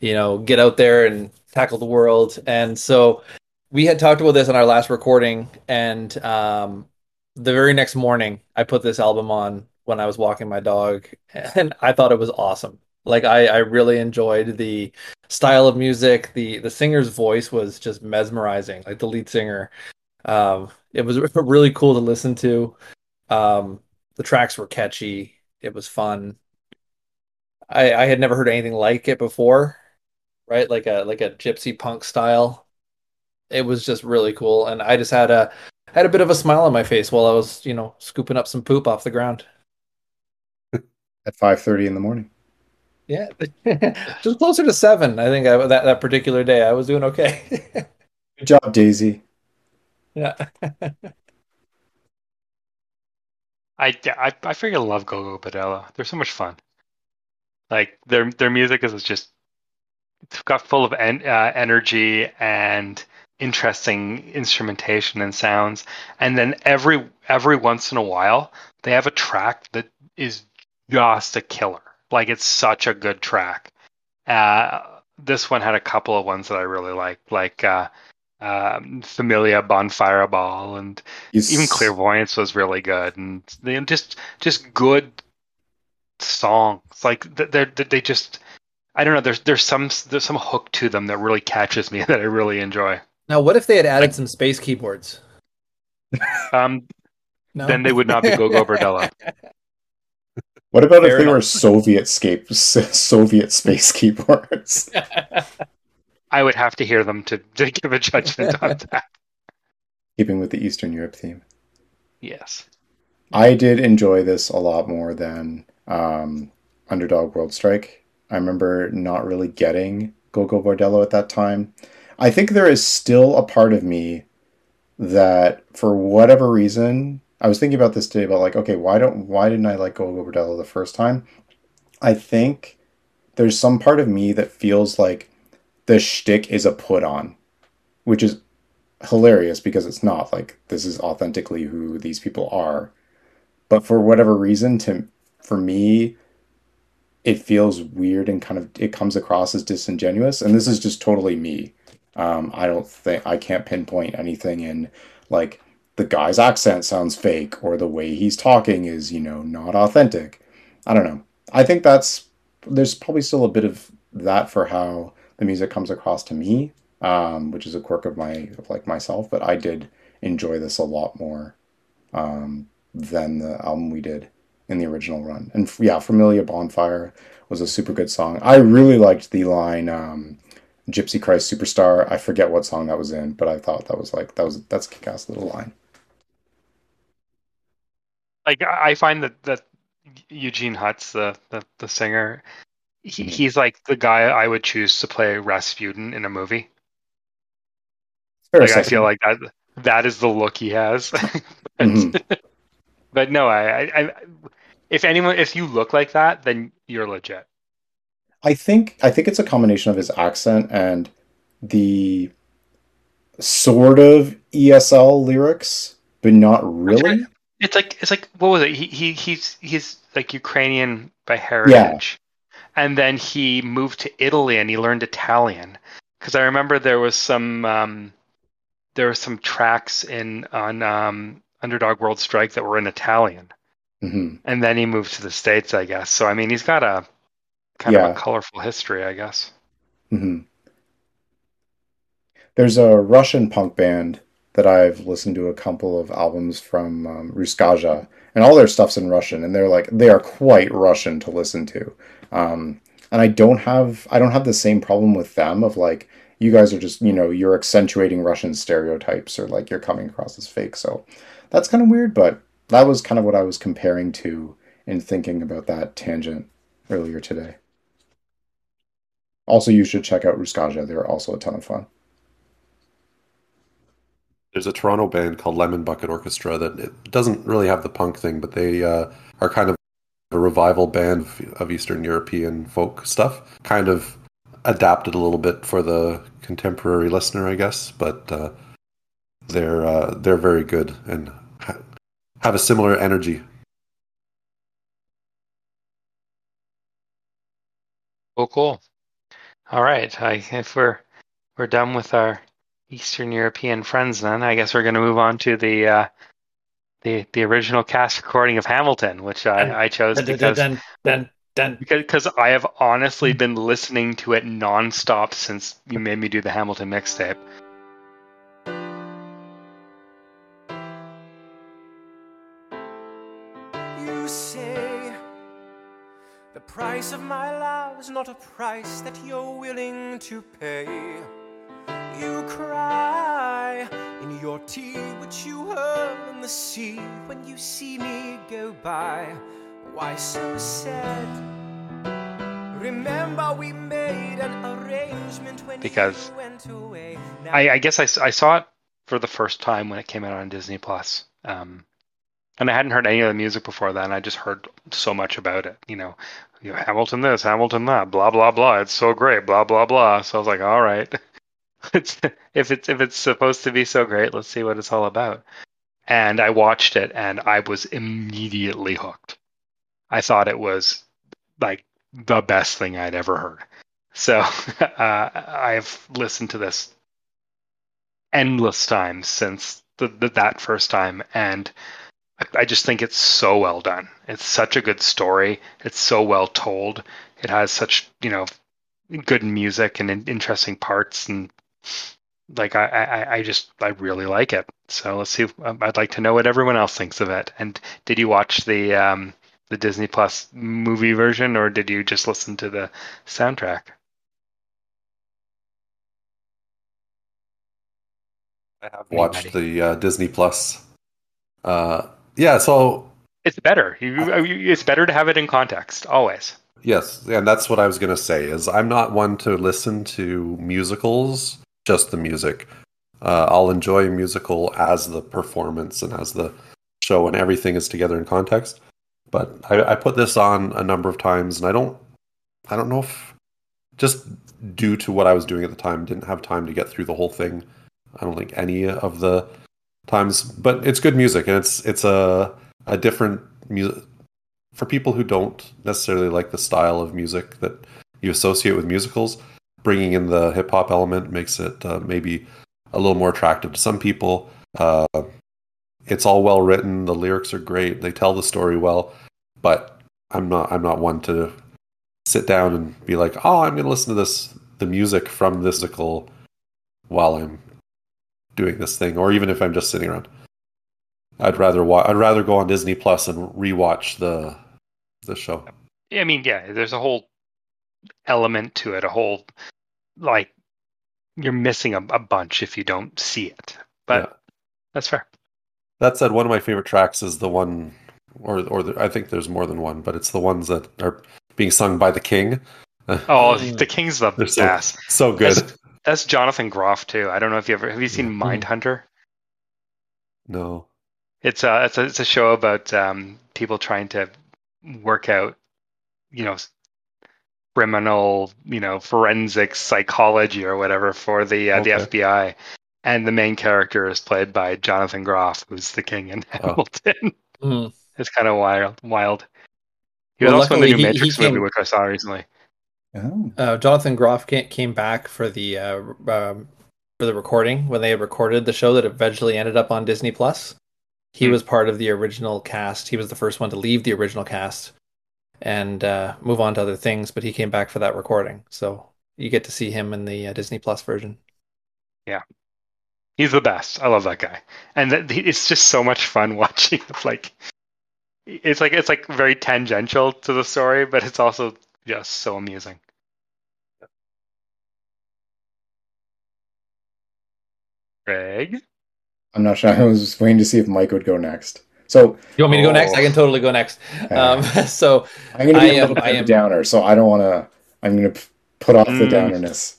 Speaker 6: you know get out there and tackle the world. And so we had talked about this in our last recording, and um, the very next morning, I put this album on when I was walking my dog, and I thought it was awesome. Like I, I really enjoyed the style of music. The the singer's voice was just mesmerizing, like the lead singer. Um, it was really cool to listen to. Um, the tracks were catchy. It was fun. I I had never heard anything like it before, right? Like a like a gypsy punk style. It was just really cool, and I just had a had a bit of a smile on my face while I was, you know, scooping up some poop off the ground.
Speaker 5: At five thirty in the morning.
Speaker 6: Yeah, just closer to seven. I think I, that that particular day I was doing okay.
Speaker 5: Good job, Daisy.
Speaker 6: yeah.
Speaker 2: I I I freaking love Gogol Bordello. They're so much fun. Like their their music is just it's got full of en- uh, energy and interesting instrumentation and sounds. And then every every once in a while, they have a track that is just a killer. Like it's such a good track. Uh, this one had a couple of ones that I really liked, like uh, um, Familia Bonfire Ball and
Speaker 5: He's-
Speaker 2: even clairvoyance was really good and they just just good songs like they're they they just i don't know there's there's some there's some hook to them that really catches me that i really enjoy
Speaker 6: Now, what if they had added some space keyboards?
Speaker 2: um
Speaker 6: No.
Speaker 2: then they would not be Gogol Bordello.
Speaker 5: What about
Speaker 6: Fair
Speaker 5: if they were. Soviet scape Soviet space keyboards?
Speaker 2: I would have to hear them to, to give a judgment on that
Speaker 5: Keeping with the Eastern Europe theme.
Speaker 2: yes
Speaker 5: I did enjoy this a lot more than um, Underdog World Strike. I remember not really getting Gogol Bordello at that time. I think there is still a part of me that, for whatever reason, I was thinking about this today about like, okay, why don't why didn't I like Gogol Bordello the first time? I think there's some part of me that feels like the shtick is a put on, which is hilarious because it's not like this is authentically who these people are. But for whatever reason, to for me, it feels weird and kind of it comes across as disingenuous. And this is just totally me. Um, I don't think I can't pinpoint anything in like the guy's accent sounds fake or the way he's talking is, you know, not authentic. I don't know. I think that's there's probably still a bit of that for how the music comes across to me, um, which is a quirk of my of like myself. But I did enjoy this a lot more um, than the album we did in the original run. And yeah, Familia Bonfire was a super good song. I really liked the line um, Gypsy Christ Superstar. I forget what song that was in, but I thought that was like that was that's a kick-ass little line.
Speaker 2: Like I find that that Eugene Hutz, the the, the singer, he,
Speaker 5: Mhm.
Speaker 2: he's like the guy I would choose to play Rasputin in a movie.
Speaker 5: Fair
Speaker 2: Like I feel like that that is the look he has. but,
Speaker 5: Mhm.
Speaker 2: but no, I, I, I if anyone if you look like that, then you're legit.
Speaker 5: I think I think it's a combination of his accent and the sort of ESL lyrics, but not really.
Speaker 2: It's like it's like what was it? He he he's he's like Ukrainian by heritage, and then he moved to Italy and he learned Italian. Because I remember there was some um, there were some tracks in on um, Underdog World Strike that were in Italian,
Speaker 5: hmm
Speaker 2: and then he moved to the states, I guess. So I mean, he's got a kind of a colorful history, I guess.
Speaker 5: hmm There's a Russian punk band that I've listened to a couple of albums from um, Russkaja, and all their stuff's in Russian, and they're like they are quite Russian to listen to. Um, and I don't have I don't have the same problem with them of like you guys are just you know you're accentuating Russian stereotypes or like you're coming across as fake. So that's kind of weird, but that was kind of what I was comparing to in thinking about that tangent earlier today. Also, you should check out Russkaja. They're also a ton of fun.
Speaker 4: There's a Toronto band called Lemon Bucket Orchestra that it doesn't really have the punk thing, but they uh, are kind of a revival band of, Eastern European folk stuff. Kind of adapted a little bit for the contemporary listener, I guess, but uh, they're uh, they're very good and ha- have a similar energy.
Speaker 2: Cool, cool. All right, I, if we're we're done with our Eastern European friends, then I guess we're going to move on to the uh, the the original cast recording of Hamilton, which I, I chose
Speaker 6: Dun, dun,
Speaker 2: because
Speaker 6: dun, dun, dun.
Speaker 2: because because I have honestly been listening to it nonstop since you made me do the Hamilton mixtape.
Speaker 3: You say the price of my love is not a price that you're willing to pay. You cry in your tea, which you hurl in the sea when you see me go by. Why so sad? Remember we made an arrangement when
Speaker 2: Because
Speaker 3: you went away.
Speaker 2: I, I guess I, I saw it for the first time when it came out on Disney Plus. Um, and I hadn't heard any of the music before then. I just heard so much about it. You know, you know, Hamilton this, Hamilton that, blah blah blah. It's so great, blah blah blah. So I was like, all right, if it's if it's supposed to be so great, let's see what it's all about. And I watched it, and I was immediately hooked. I thought it was like the best thing I'd ever heard. So uh, I've listened to this endless times since the, the, that first time, and I, just think it's so well done. It's such a good story. It's so well told. It has such you know good music and in, interesting parts, and like I, I, I just I really like it. So let's see. um, I'd like to know what everyone else thinks of it. And did you watch the um, the Disney Plus movie version, or did you just listen to the soundtrack?
Speaker 4: I have
Speaker 2: Hey,
Speaker 4: watched the uh, Disney Plus. Uh, yeah, so
Speaker 2: It's better. You, you- it's better to have it in context always.
Speaker 4: Yes, and that's what I was going to say. Is I'm not one to listen to musicals, just the music. Uh, I'll enjoy a musical as the performance and as the show, and everything is together in context. But I, I put this on a number of times, and I don't, I don't know if just due to what I was doing at the time, didn't have time to get through the whole thing I don't think any of the times, but it's good music and it's it's a a different music for people who don't necessarily like the style of music that you associate with musicals. Bringing in the hip hop element makes it uh, maybe a little more attractive to some people. Uh, it's all well written. The lyrics are great. They tell the story well, but I'm not I'm not one to sit down and be like, oh, I'm going to listen to this the music from this musical while I'm doing this thing, or even if I'm just sitting around. I'd rather wa- I'd rather go on Disney Plus and rewatch the the show.
Speaker 2: I mean, yeah, there's a whole element to it, a whole like you're missing a, a bunch if you don't see it. But
Speaker 4: Yeah.
Speaker 2: that's fair.
Speaker 4: That said, one of my favorite tracks is the one, or or the, I think there's more than one, but it's the ones that are being sung by the King.
Speaker 2: Oh, the King's the
Speaker 4: They're so-
Speaker 2: best.
Speaker 4: So good.
Speaker 2: That's, that's Jonathan Groff too. I don't know if you ever have you seen
Speaker 4: Mhm.
Speaker 2: Mindhunter?
Speaker 4: No.
Speaker 2: It's a it's a it's a show about um, people trying to work out, you know, criminal, you know, forensic psychology or whatever for the uh, the FBI, and the main character is played by Jonathan Groff, who's the king in
Speaker 4: Oh.
Speaker 2: Hamilton.
Speaker 6: Mm.
Speaker 2: it's kind of wild. Wild. He was
Speaker 6: Well,
Speaker 2: also in the new
Speaker 6: luckily he- he
Speaker 2: Matrix movie, which I saw recently.
Speaker 5: Oh.
Speaker 6: Uh, Jonathan Groff came, came back for the uh, um, for the recording when they had recorded the show that eventually ended up on Disney Plus. He
Speaker 2: Hmm.
Speaker 6: was part of the original cast. He was the first one to leave the original cast and uh, move on to other things. But he came back for that recording, so you get to see him in the uh, Disney Plus version.
Speaker 2: Yeah, he's the best. I love that guy, and that, he- it's just so much fun watching. Like, it's like it's like very tangential to the story, but it's also just so amusing. Greg,
Speaker 5: I'm not sure. I was waiting to see if Mike would go next. So
Speaker 6: You want me to go next? I
Speaker 2: Oh.
Speaker 6: can totally go next. Um, so
Speaker 5: I'm going to
Speaker 6: I
Speaker 5: be a
Speaker 6: am-
Speaker 5: little bit
Speaker 6: I
Speaker 5: of a
Speaker 6: am-
Speaker 5: downer. So I don't want to. I'm going to put off the
Speaker 2: Mm.
Speaker 5: downerness.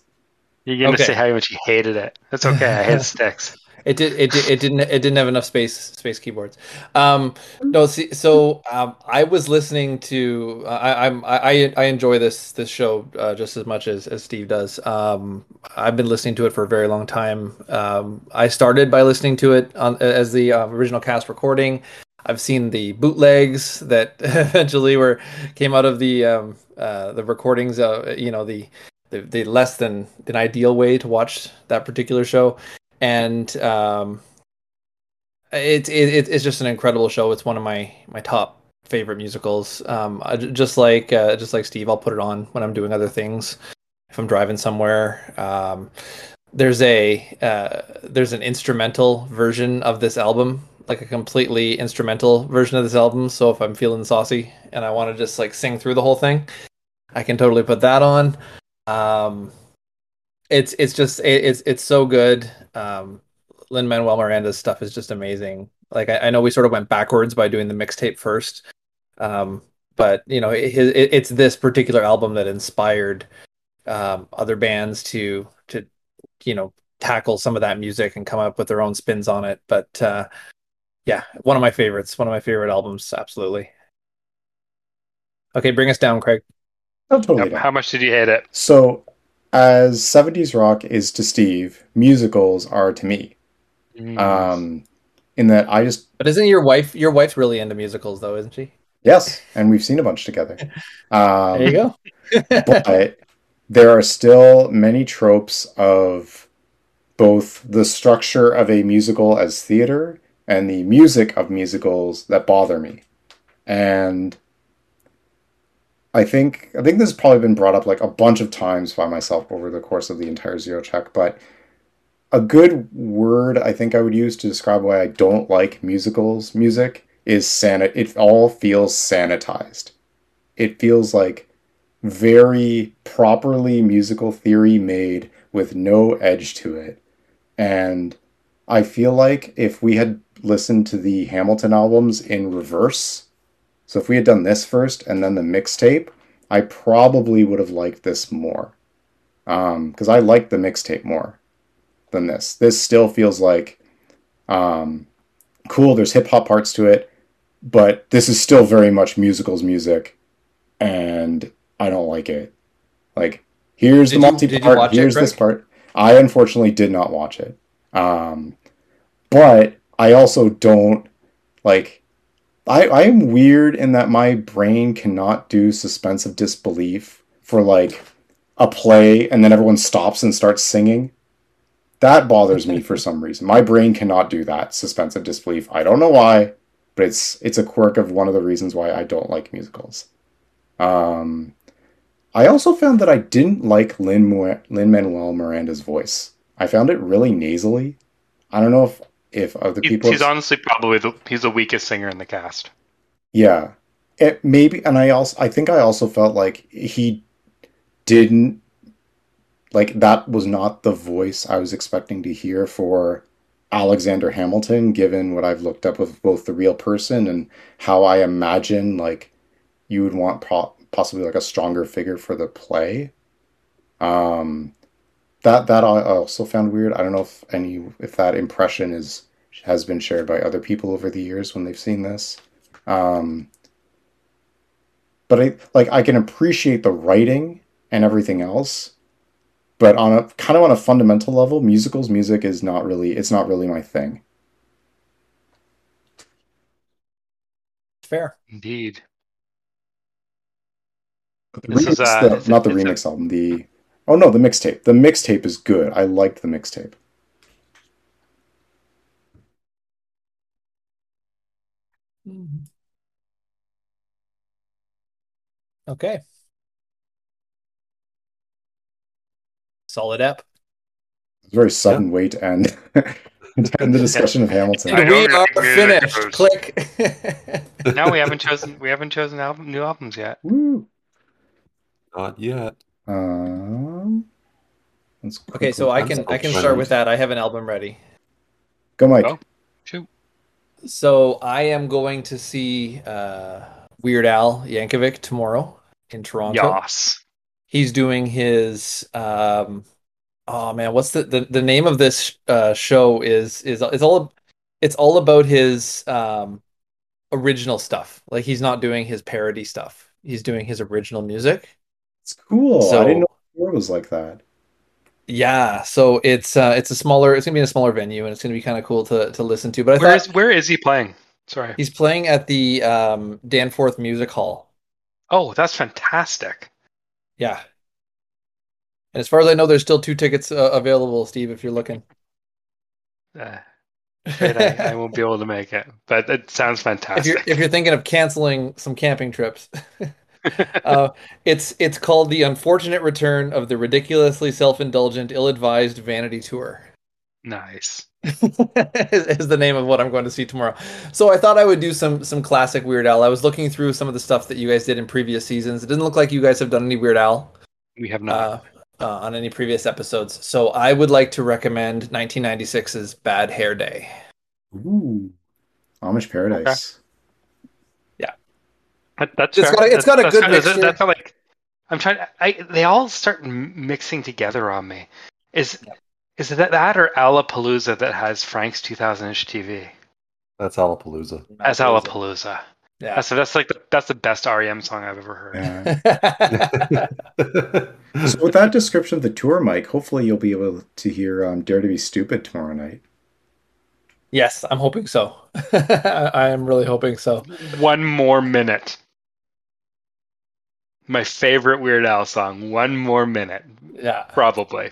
Speaker 2: you're gonna
Speaker 6: Okay.
Speaker 2: say how much you hated it. That's okay. I hate Styx.
Speaker 6: It did. It did. It didn't. It didn't have enough space. Space keyboards. Um, no. See, so um, I was listening to. I, I'm. I I enjoy this this show uh, just as much as as Steve does. Um, I've been listening to it for a very long time. Um, I started by listening to it on as the uh, original cast recording. I've seen the bootlegs that eventually were came out of the um, uh, the recordings. Uh, you know the, the the less than than ideal way to watch that particular show and um, it's it, it's just an incredible show. It's one of my my top favorite musicals. Um, I, just like uh, just like Steve, I'll put it on when I'm doing other things. If I'm driving somewhere, um, there's a uh, there's an instrumental version of this album, like a completely instrumental version of this album. So if I'm feeling saucy and I want to just like sing through the whole thing, I can totally put that on. Um, it's it's just it, it's it's so good. Um, Lin Manuel Miranda's stuff is just amazing. Like I, I know we sort of went backwards by doing the mixtape first, um, but you know it, it, it's this particular album that inspired um, other bands to to you know tackle some of that music and come up with their own spins on it. But uh, yeah, one of my favorites, one of my favorite albums, absolutely. Okay, bring us down, Craig.
Speaker 5: Oh, totally.
Speaker 2: Yep. How much did you hate it?
Speaker 5: So, as 70s rock is to Steve, musicals are to me.
Speaker 2: Mm.
Speaker 5: Um, in that I just
Speaker 6: But isn't your wife your wife's really into musicals though, isn't she?
Speaker 5: yes, and we've seen a bunch together. Um,
Speaker 6: There you go.
Speaker 5: but there are still many tropes of both the structure of a musical as theater and the music of musicals that bother me. And I think I think this has probably been brought up like a bunch of times by myself over the course of the entire zero check, but a good word I think I would use to describe why I don't like musicals music is sanit it all feels sanitized. It feels like very properly musical theory made with no edge to it. And I feel like if we had listened to the Hamilton albums in reverse, so if we had done this first and then the mixtape, I probably would have liked this more. Um, because I like the mixtape more than this. This still feels like um cool, there's hip hop parts to it, but this is still very much musicals music, and I don't like it. Like, here's
Speaker 6: Did
Speaker 5: the multi part,
Speaker 6: watch it,
Speaker 5: here's this part. I unfortunately did not watch it. Um, but I also don't like. I I am weird in that my brain cannot do suspense of disbelief for like a play and then everyone stops and starts singing. That bothers me for some reason. My brain cannot do that suspense of disbelief. I don't know why, but it's it's a quirk of one of the reasons why I don't like musicals. Um, I also found that I didn't like Lin Lin Manuel Miranda's voice. I found it really nasally. I don't know if if other
Speaker 2: He-
Speaker 5: people.
Speaker 2: he's honestly probably the he's the weakest singer in the cast.
Speaker 5: Yeah, it maybe, and I also I think I also felt like he didn't like that was not the voice I was expecting to hear for Alexander Hamilton, given what I've looked up with both the real person and how I imagine like you would want po- possibly like a stronger figure for the play. Um, that that I also found weird. I don't know if any if that impression is has been shared by other people over the years when they've seen this. Um, but I like I can appreciate the writing and everything else, but on a kind of on a fundamental level, musicals music is not really it's not really my thing.
Speaker 6: Fair.
Speaker 2: Indeed.
Speaker 5: But the
Speaker 2: This is,
Speaker 5: remix,
Speaker 2: uh,
Speaker 5: the- not the
Speaker 2: it's a-
Speaker 5: remix album. The oh no, the mixtape. The mixtape is good. I liked the mixtape. Mm-hmm.
Speaker 6: Okay. Solid app.
Speaker 5: It's very sudden way to end to end the discussion of Hamilton.
Speaker 6: We
Speaker 2: you're
Speaker 6: are
Speaker 2: thinking music
Speaker 6: finished.
Speaker 2: goes-
Speaker 6: Click.
Speaker 2: No, we haven't chosen we haven't chosen album, new albums yet.
Speaker 5: Woo.
Speaker 4: Not yet.
Speaker 5: Let's
Speaker 6: okay, so I can I can start with that. I have an album ready.
Speaker 5: Go, Mike.
Speaker 2: Oh. Shoot.
Speaker 6: So I am going to see uh, Weird Al Yankovic tomorrow in Toronto.
Speaker 2: Yas.
Speaker 6: He's doing his um, oh man, what's the the, the name of this uh, show is is it's all it's all about his um, original stuff. Like he's not doing his parody stuff. He's doing his original music.
Speaker 5: It's cool.
Speaker 6: So-
Speaker 5: I didn't know it was like that.
Speaker 6: Yeah, so it's uh, it's a smaller it's gonna be in a smaller venue and it's gonna be kind of cool to to listen to. But I
Speaker 2: Where
Speaker 6: thought
Speaker 2: is where is he playing? Sorry.
Speaker 6: he's playing at the um, Danforth Music Hall.
Speaker 2: Oh, that's fantastic.
Speaker 6: Yeah. And as far as I know, there's still two tickets uh, available, Steve, if you're looking.
Speaker 2: Uh, I, I won't be able to make it, but it sounds fantastic.
Speaker 6: if you're if you're thinking of canceling some camping trips, uh, it's it's called the unfortunate return of the ridiculously self-indulgent, ill-advised vanity tour.
Speaker 2: nice.
Speaker 6: is is the name of what I'm going to see tomorrow. So I thought I would do some some classic Weird Al. I was looking through some of the stuff that you guys did in previous seasons. It doesn't look like you guys have done any Weird Al.
Speaker 2: We have not.
Speaker 6: uh, uh, on any previous episodes. So I would like to recommend 1996's Bad Hair Day.
Speaker 5: Ooh, Amish Paradise.
Speaker 2: That, that's
Speaker 6: It's
Speaker 2: fair.
Speaker 6: got a- it's
Speaker 2: That's-
Speaker 6: got a good
Speaker 2: kind of-
Speaker 6: mixture.
Speaker 2: That's not like I'm trying. I they all start mixing together on me. Is is it that that or Alapalooza that has Frank's 2000 inch TV?
Speaker 4: That's Alapalooza.
Speaker 2: As Alapalooza.
Speaker 6: Yeah.
Speaker 2: That's that's like the, that's the best REM song I've ever heard.
Speaker 5: Yeah. So with that description of the tour, Mike, hopefully you'll be able to hear um, "Dare to Be Stupid" tomorrow night.
Speaker 6: yes, I'm hoping so. I am really hoping so.
Speaker 2: One more minute. My favorite Weird Al song. One more minute,
Speaker 6: Yeah.
Speaker 2: probably.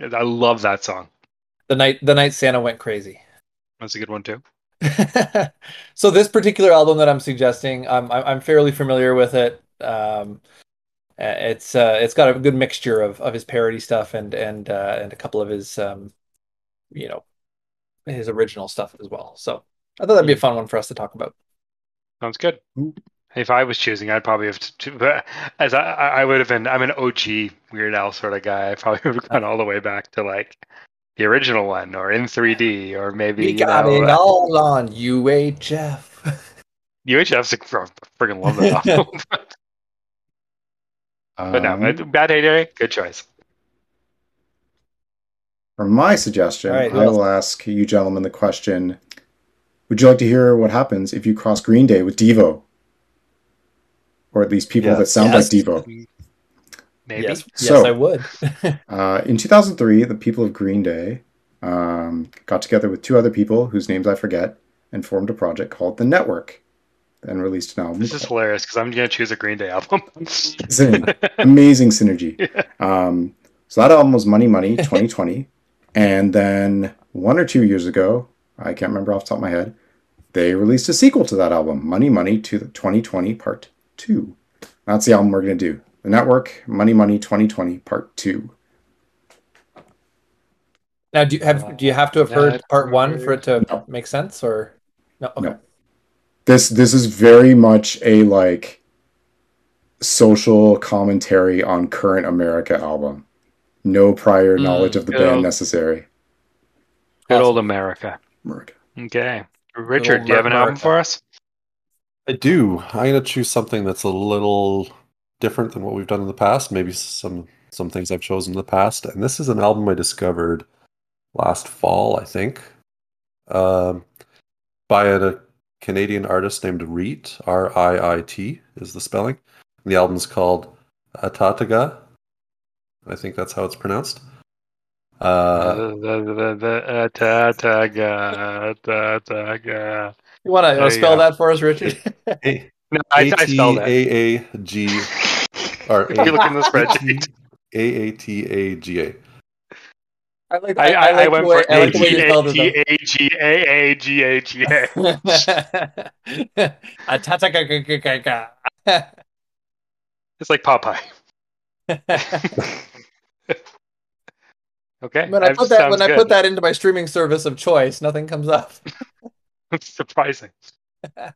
Speaker 2: I love that song.
Speaker 6: The night the night Santa went crazy.
Speaker 2: That's a good one too.
Speaker 6: so this particular album that I'm suggesting, I'm I'm I'm fairly familiar with it. Um, it's uh, it's got a good mixture of, of his parody stuff and and uh, and a couple of his um, you know, his original stuff as well. So I thought that'd be a fun one for us to talk about.
Speaker 2: Sounds good.
Speaker 5: Ooh.
Speaker 2: If I was choosing, I'd probably have to, to as I, I I would have been. I'm an OG Weird Al sort of guy. I probably would have gone all the way back to like the original one, or in 3D, or maybe
Speaker 6: We
Speaker 2: you
Speaker 6: got
Speaker 2: know,
Speaker 6: it
Speaker 2: uh,
Speaker 6: all on UHF.
Speaker 2: UHF's. a- I freaking love that album. but no,
Speaker 5: Um,
Speaker 2: Bad Hair Day, good choice.
Speaker 5: For my suggestion,
Speaker 6: All right, who
Speaker 5: I
Speaker 6: else?
Speaker 5: will ask you gentlemen the question: Would you like to hear what happens if you cross Green Day with Devo, or at least people
Speaker 4: Yes.
Speaker 5: that sound
Speaker 6: Yes.
Speaker 5: like Devo?
Speaker 2: Maybe.
Speaker 6: Yes,
Speaker 5: So-
Speaker 6: yes, I would.
Speaker 5: Uh, in 2003, the people of Green Day um, got together with two other people whose names I forget and formed a project called The Network and released an album.
Speaker 2: This is hilarious because I'm gonna choose a Green Day album.
Speaker 5: It's amazing synergy. Um, so that album was Money Money 2020. and then one or two years ago, I can't remember off the top of my head, they released a sequel to that album, Money Money to the 2020 Part 2. That's the album we're going to do. The Network, Money Money 2020 Part 2.
Speaker 6: Now, do you have do you have to have heard
Speaker 2: That
Speaker 6: part one for it to
Speaker 5: No.
Speaker 6: make sense, or no? Okay.
Speaker 5: No. This this is very much a like social commentary on current America album. No prior
Speaker 6: Mm,
Speaker 5: knowledge of the
Speaker 2: good old-
Speaker 5: band necessary.
Speaker 2: Good old America.
Speaker 5: America.
Speaker 2: Okay, Richard, do you have an album for us?
Speaker 4: I do. I'm gonna choose something that's a little different than what we've done in the past. Maybe some some things I've chosen in the past. And this is an album I discovered last fall, I think, um, by a Canadian artist named Riit. R I I T is the spelling. And the album's called Atataga. I think that's how it's pronounced. Uh,
Speaker 2: the, the, the, the, uh, ta, ta, ga, ta, ta, ga.
Speaker 6: You want to spell
Speaker 2: go.
Speaker 6: that for us, Richard?
Speaker 4: A
Speaker 2: No, I, I spelled it.
Speaker 4: A A G or
Speaker 2: If you look in the spreadsheet.
Speaker 4: A A T A G A.
Speaker 6: I like.
Speaker 2: I, I, I
Speaker 6: like
Speaker 2: went
Speaker 6: way,
Speaker 2: for
Speaker 6: I
Speaker 2: A
Speaker 6: like the way
Speaker 2: G
Speaker 6: you
Speaker 2: A
Speaker 6: spelled
Speaker 2: G
Speaker 6: it.
Speaker 2: A G A A G A G A.
Speaker 6: though. Atataka-
Speaker 2: It's like Popeye. okay.
Speaker 6: When I put that
Speaker 2: sounds
Speaker 6: when I put that into my streaming service of choice, nothing comes up.
Speaker 2: surprising.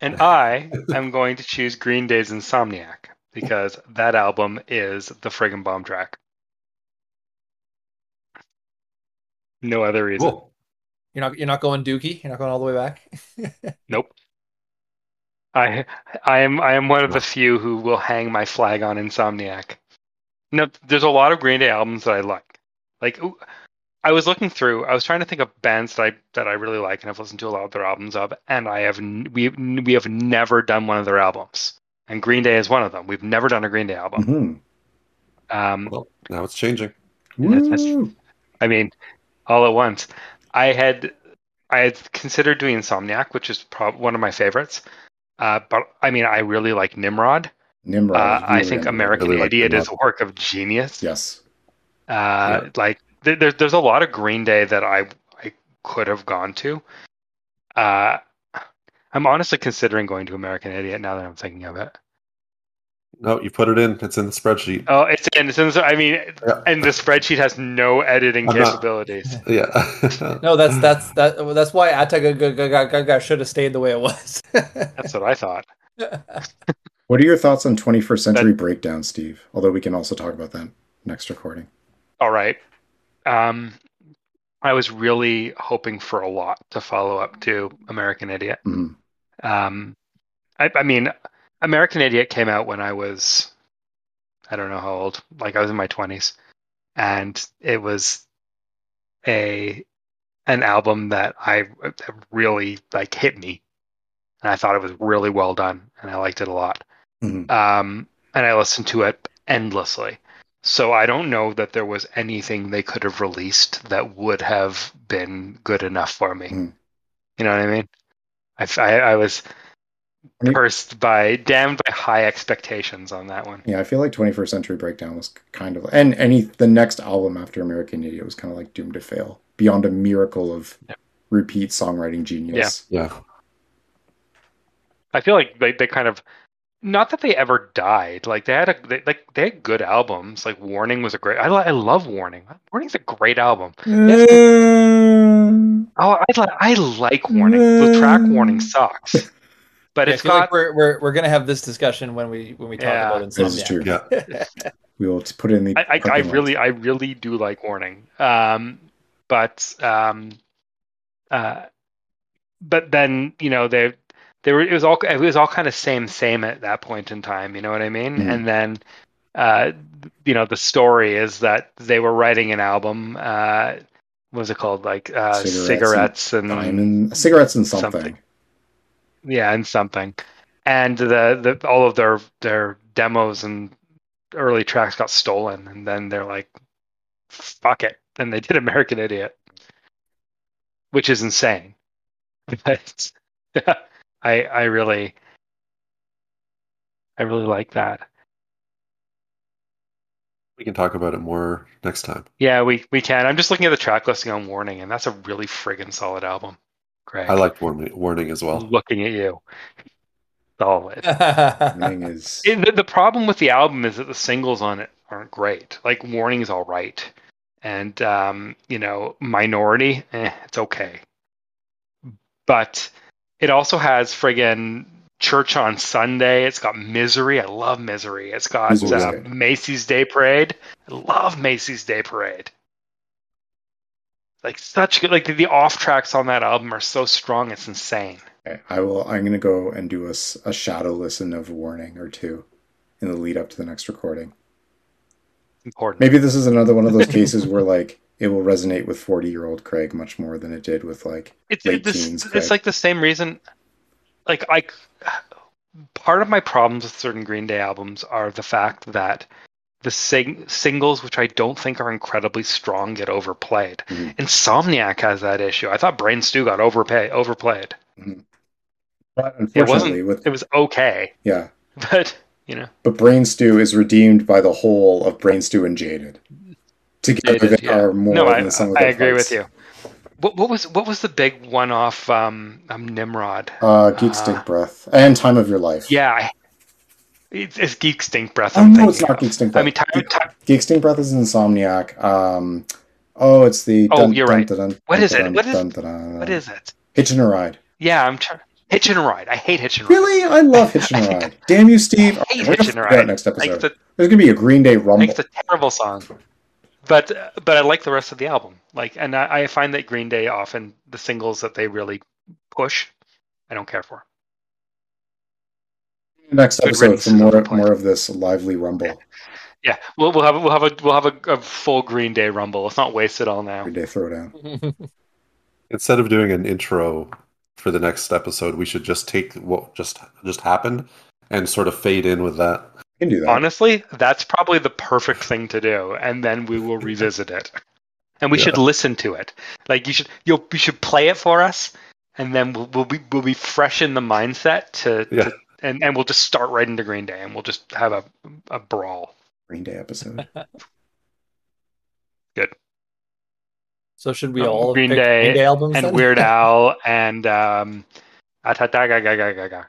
Speaker 2: And I am going to choose Green Day's Insomniac because that album is the friggin' bomb track. No other reason.
Speaker 4: Cool.
Speaker 6: You're not you're not going Dookie. You're not going all the way back.
Speaker 2: Nope. I I am I am one of the few who will hang my flag on Insomniac. No, there's a lot of Green Day albums that I like. Like ooh, I was looking through, I was trying to think of bands that I that I really like and I've listened to a lot of their albums of, and I have we we have never done one of their albums. And Green Day is one of them. We've never done a Green Day album.
Speaker 5: Mhm.
Speaker 2: Um,
Speaker 4: Well, now it's changing.
Speaker 2: That's- that's- I mean, all at once. I had I had considered doing Insomniac, which is prob- one of my favorites. Uh, but I mean, I really like Nimrod.
Speaker 5: Nimrod.
Speaker 2: Uh,
Speaker 5: is
Speaker 2: I think. American
Speaker 4: Really like
Speaker 2: Idiot is a work of genius.
Speaker 5: Yes.
Speaker 2: Uh, Like th- there's there's a lot of Green Day that I I could have gone to. Uh, I'm honestly considering going to American Idiot now that I'm thinking of it.
Speaker 4: No, you put it in. It's in the spreadsheet.
Speaker 2: Oh, it's in. It's in I mean,
Speaker 4: Yeah.
Speaker 2: and the spreadsheet has no editing
Speaker 4: I'm not-
Speaker 2: capabilities.
Speaker 4: Yeah.
Speaker 6: no, that's that's that that's why Ataka should have stayed the way it was.
Speaker 2: That's what I thought.
Speaker 5: What are your thoughts on 21st Century Breakdown, Steve? Although we can also talk about that next recording.
Speaker 2: All right. Um, I was really hoping for a lot to follow up to American Idiot.
Speaker 5: Mhm.
Speaker 2: Um, I, I mean, American Idiot came out when I was, I don't know how old, like I was in my 20s. And it was a an album that I that really like hit me. And I thought it was really well done and I liked it a lot.
Speaker 5: Mhm.
Speaker 2: Um, and I listened to it endlessly. So I don't know that there was anything they could have released that would have been good enough for me.
Speaker 5: Mm.
Speaker 2: You know what I mean? I, I, I was
Speaker 5: I mean-
Speaker 2: cursed by, damned by high expectations on that one.
Speaker 5: Yeah, I feel like 21st Century Breakdown was kind of, and any the next album after American Idiot was kind of like doomed to fail beyond a miracle of
Speaker 2: Yeah.
Speaker 5: repeat songwriting genius.
Speaker 4: yeah.
Speaker 2: I feel like they, they kind of, not that they ever died. Like they had a, they, like they had good albums. Like Warning was a great. I, li- I love Warning. Warning's a great album.
Speaker 5: Mm.
Speaker 2: Oh, I like I like Warning. The track Warning sucks, but
Speaker 6: Yeah, I
Speaker 2: it's
Speaker 6: feel like
Speaker 2: got
Speaker 6: we're, we're we're gonna have this discussion when we when we talk
Speaker 2: Yeah.
Speaker 6: about
Speaker 5: This is true.
Speaker 4: Yeah.
Speaker 5: We will put it in the.
Speaker 2: I, I, I really, I really do like Warning. Um, but um, uh, but then you know they they were it was all it was all kind of same same at that point in time. You know what I mean?
Speaker 5: Mhm.
Speaker 2: And then uh, you know the story is that they were writing an album. Uh, what was it called? Like uh,
Speaker 5: Cigarettes
Speaker 2: cigarettes, and,
Speaker 5: Diamond, cigarettes and something.
Speaker 2: Something. yeah, and something. And the, the all of their their demos and early tracks got stolen, and then they're like, "Fuck it," and they did American Idiot. which is insane. But I I really I really like that.
Speaker 4: We can talk about it more next time.
Speaker 2: Yeah, we we can. I'm just looking at the track listing on Warning, and that's a really friggin' solid album. Greg,
Speaker 4: I like warning, warning as well.
Speaker 2: looking at you. Solid.
Speaker 5: Warning is
Speaker 2: It- the, the problem with the album is that the singles on it aren't great. Like Warning is all right, and um, you know Minority, eh, it's okay. But it also has friggin' Church on Sunday. It's got Misery. I love Misery. It's got uh. Macy's Day Parade. I love Macy's Day Parade. Like such good. Like the, off tracks on that album are so strong. It's insane.
Speaker 5: Okay, I will. I'm gonna go and do a, a shadow listen of warning or two in the lead up to the next recording.
Speaker 2: Important.
Speaker 5: Maybe this is another one of those cases where like it will resonate with 40 year old Craig much more than it did with like
Speaker 2: it's
Speaker 5: late
Speaker 2: it's,
Speaker 5: teens,
Speaker 2: it's like the same reason like i part of my problems with certain green day albums are the fact that the sing- singles which i don't think are incredibly strong get overplayed.
Speaker 5: Mhm.
Speaker 2: insomniac has that issue. I thought brain stew got overpay overplayed.
Speaker 5: But unfortunately,
Speaker 2: wasn't
Speaker 5: with
Speaker 2: it was okay.
Speaker 5: Yeah,
Speaker 2: but you know.
Speaker 5: But Brain Stew is redeemed by the whole of Brain Stew and Jaded. Together, they
Speaker 2: yeah.
Speaker 5: are more
Speaker 2: no i,
Speaker 5: some of
Speaker 2: I agree
Speaker 5: parts.
Speaker 2: with you what, what was what was the big one off um, um nimrod
Speaker 5: Uh, Geek Stink Breath and Time of Your Life.
Speaker 2: yeah I, it's, it's geek stink breath
Speaker 5: Oh
Speaker 2: I'm
Speaker 5: no, it's not
Speaker 2: of.
Speaker 5: Geek Stink Breath.
Speaker 2: i mean time, time,
Speaker 5: Geek Stink Breath is Insomniac. Um, oh, it's the.
Speaker 2: Oh, you're right. What is it?
Speaker 5: dun,
Speaker 2: What is-
Speaker 5: dun, dun, dun,
Speaker 2: what is it
Speaker 5: Hitching a Ride?
Speaker 2: Yeah, I'm trying. Hitching a ride. I hate hitching a ride.
Speaker 5: Really, I love Hitching a Ride. Damn you, Steve!
Speaker 2: I hate
Speaker 5: gonna
Speaker 2: a Ride.
Speaker 5: next episode.
Speaker 2: it's a,
Speaker 5: There's gonna be a Green Day rumble.
Speaker 2: it's a terrible song, but but I like the rest of the album. Like, and I, I find that Green Day often the singles that they really push, I don't care for.
Speaker 5: Next
Speaker 2: Good
Speaker 5: episode for more more of this lively rumble.
Speaker 2: Yeah, we'll we'll have we'll have a we'll have a, a full Green Day rumble. Let's not waste it all now.
Speaker 5: Green Day throwdown.
Speaker 4: Instead of doing an intro for the next episode, we should just take what just just happened and sort of fade in with that.
Speaker 5: You can do that.
Speaker 2: Honestly, that's probably the perfect thing to do, and then we will revisit it. And we
Speaker 4: Yeah.
Speaker 2: should listen to it. Like you should, you'll you should play it for us, and then we'll, we'll be we'll be fresh in the mindset to,
Speaker 4: Yeah.
Speaker 2: to and and we'll just start right into Green Day, and we'll just have a a brawl.
Speaker 5: Green Day episode. Good.
Speaker 6: So should we
Speaker 2: Um,
Speaker 6: all
Speaker 2: Green
Speaker 6: pick
Speaker 2: Day
Speaker 6: Green Day albums
Speaker 2: And
Speaker 6: then?
Speaker 2: Weird Al and um, Atatagagagaga.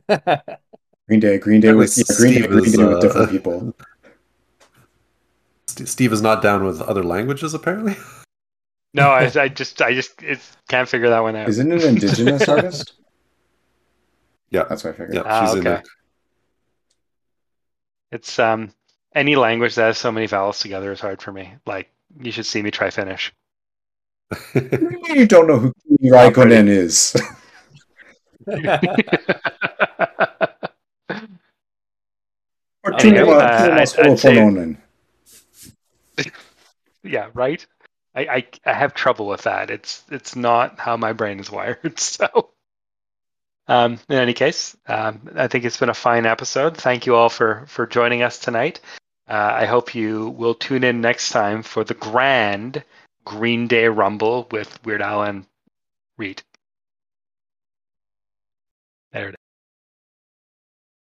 Speaker 5: Green Day, Green Day with yeah, Green Day,
Speaker 4: Steve
Speaker 5: Green
Speaker 4: is,
Speaker 5: Day with
Speaker 4: uh,
Speaker 5: different people.
Speaker 4: Steve is not down with other languages, apparently.
Speaker 2: No, I, I just I just it's, can't figure that one out.
Speaker 5: Isn't it an indigenous artist?
Speaker 4: Yeah,
Speaker 5: That's what I figured.
Speaker 4: yeah,
Speaker 2: Ah,
Speaker 4: she's in
Speaker 2: okay. It's um any language that has so many vowels together is hard for me. Like you should see me try Finnish.
Speaker 5: You don't know who Kimi Raikkonen is. Or Tuomo
Speaker 6: yeah.
Speaker 2: Uh, I'd- I'd say- yeah, right. I, I I have trouble with that. It's it's not how my brain is wired. So, um, in any case, um, I think it's been a fine episode. Thank you all for for joining us tonight. Uh, I hope you will tune in next time for the grand Green Day Rumble with Weird Al and Riit. There it is.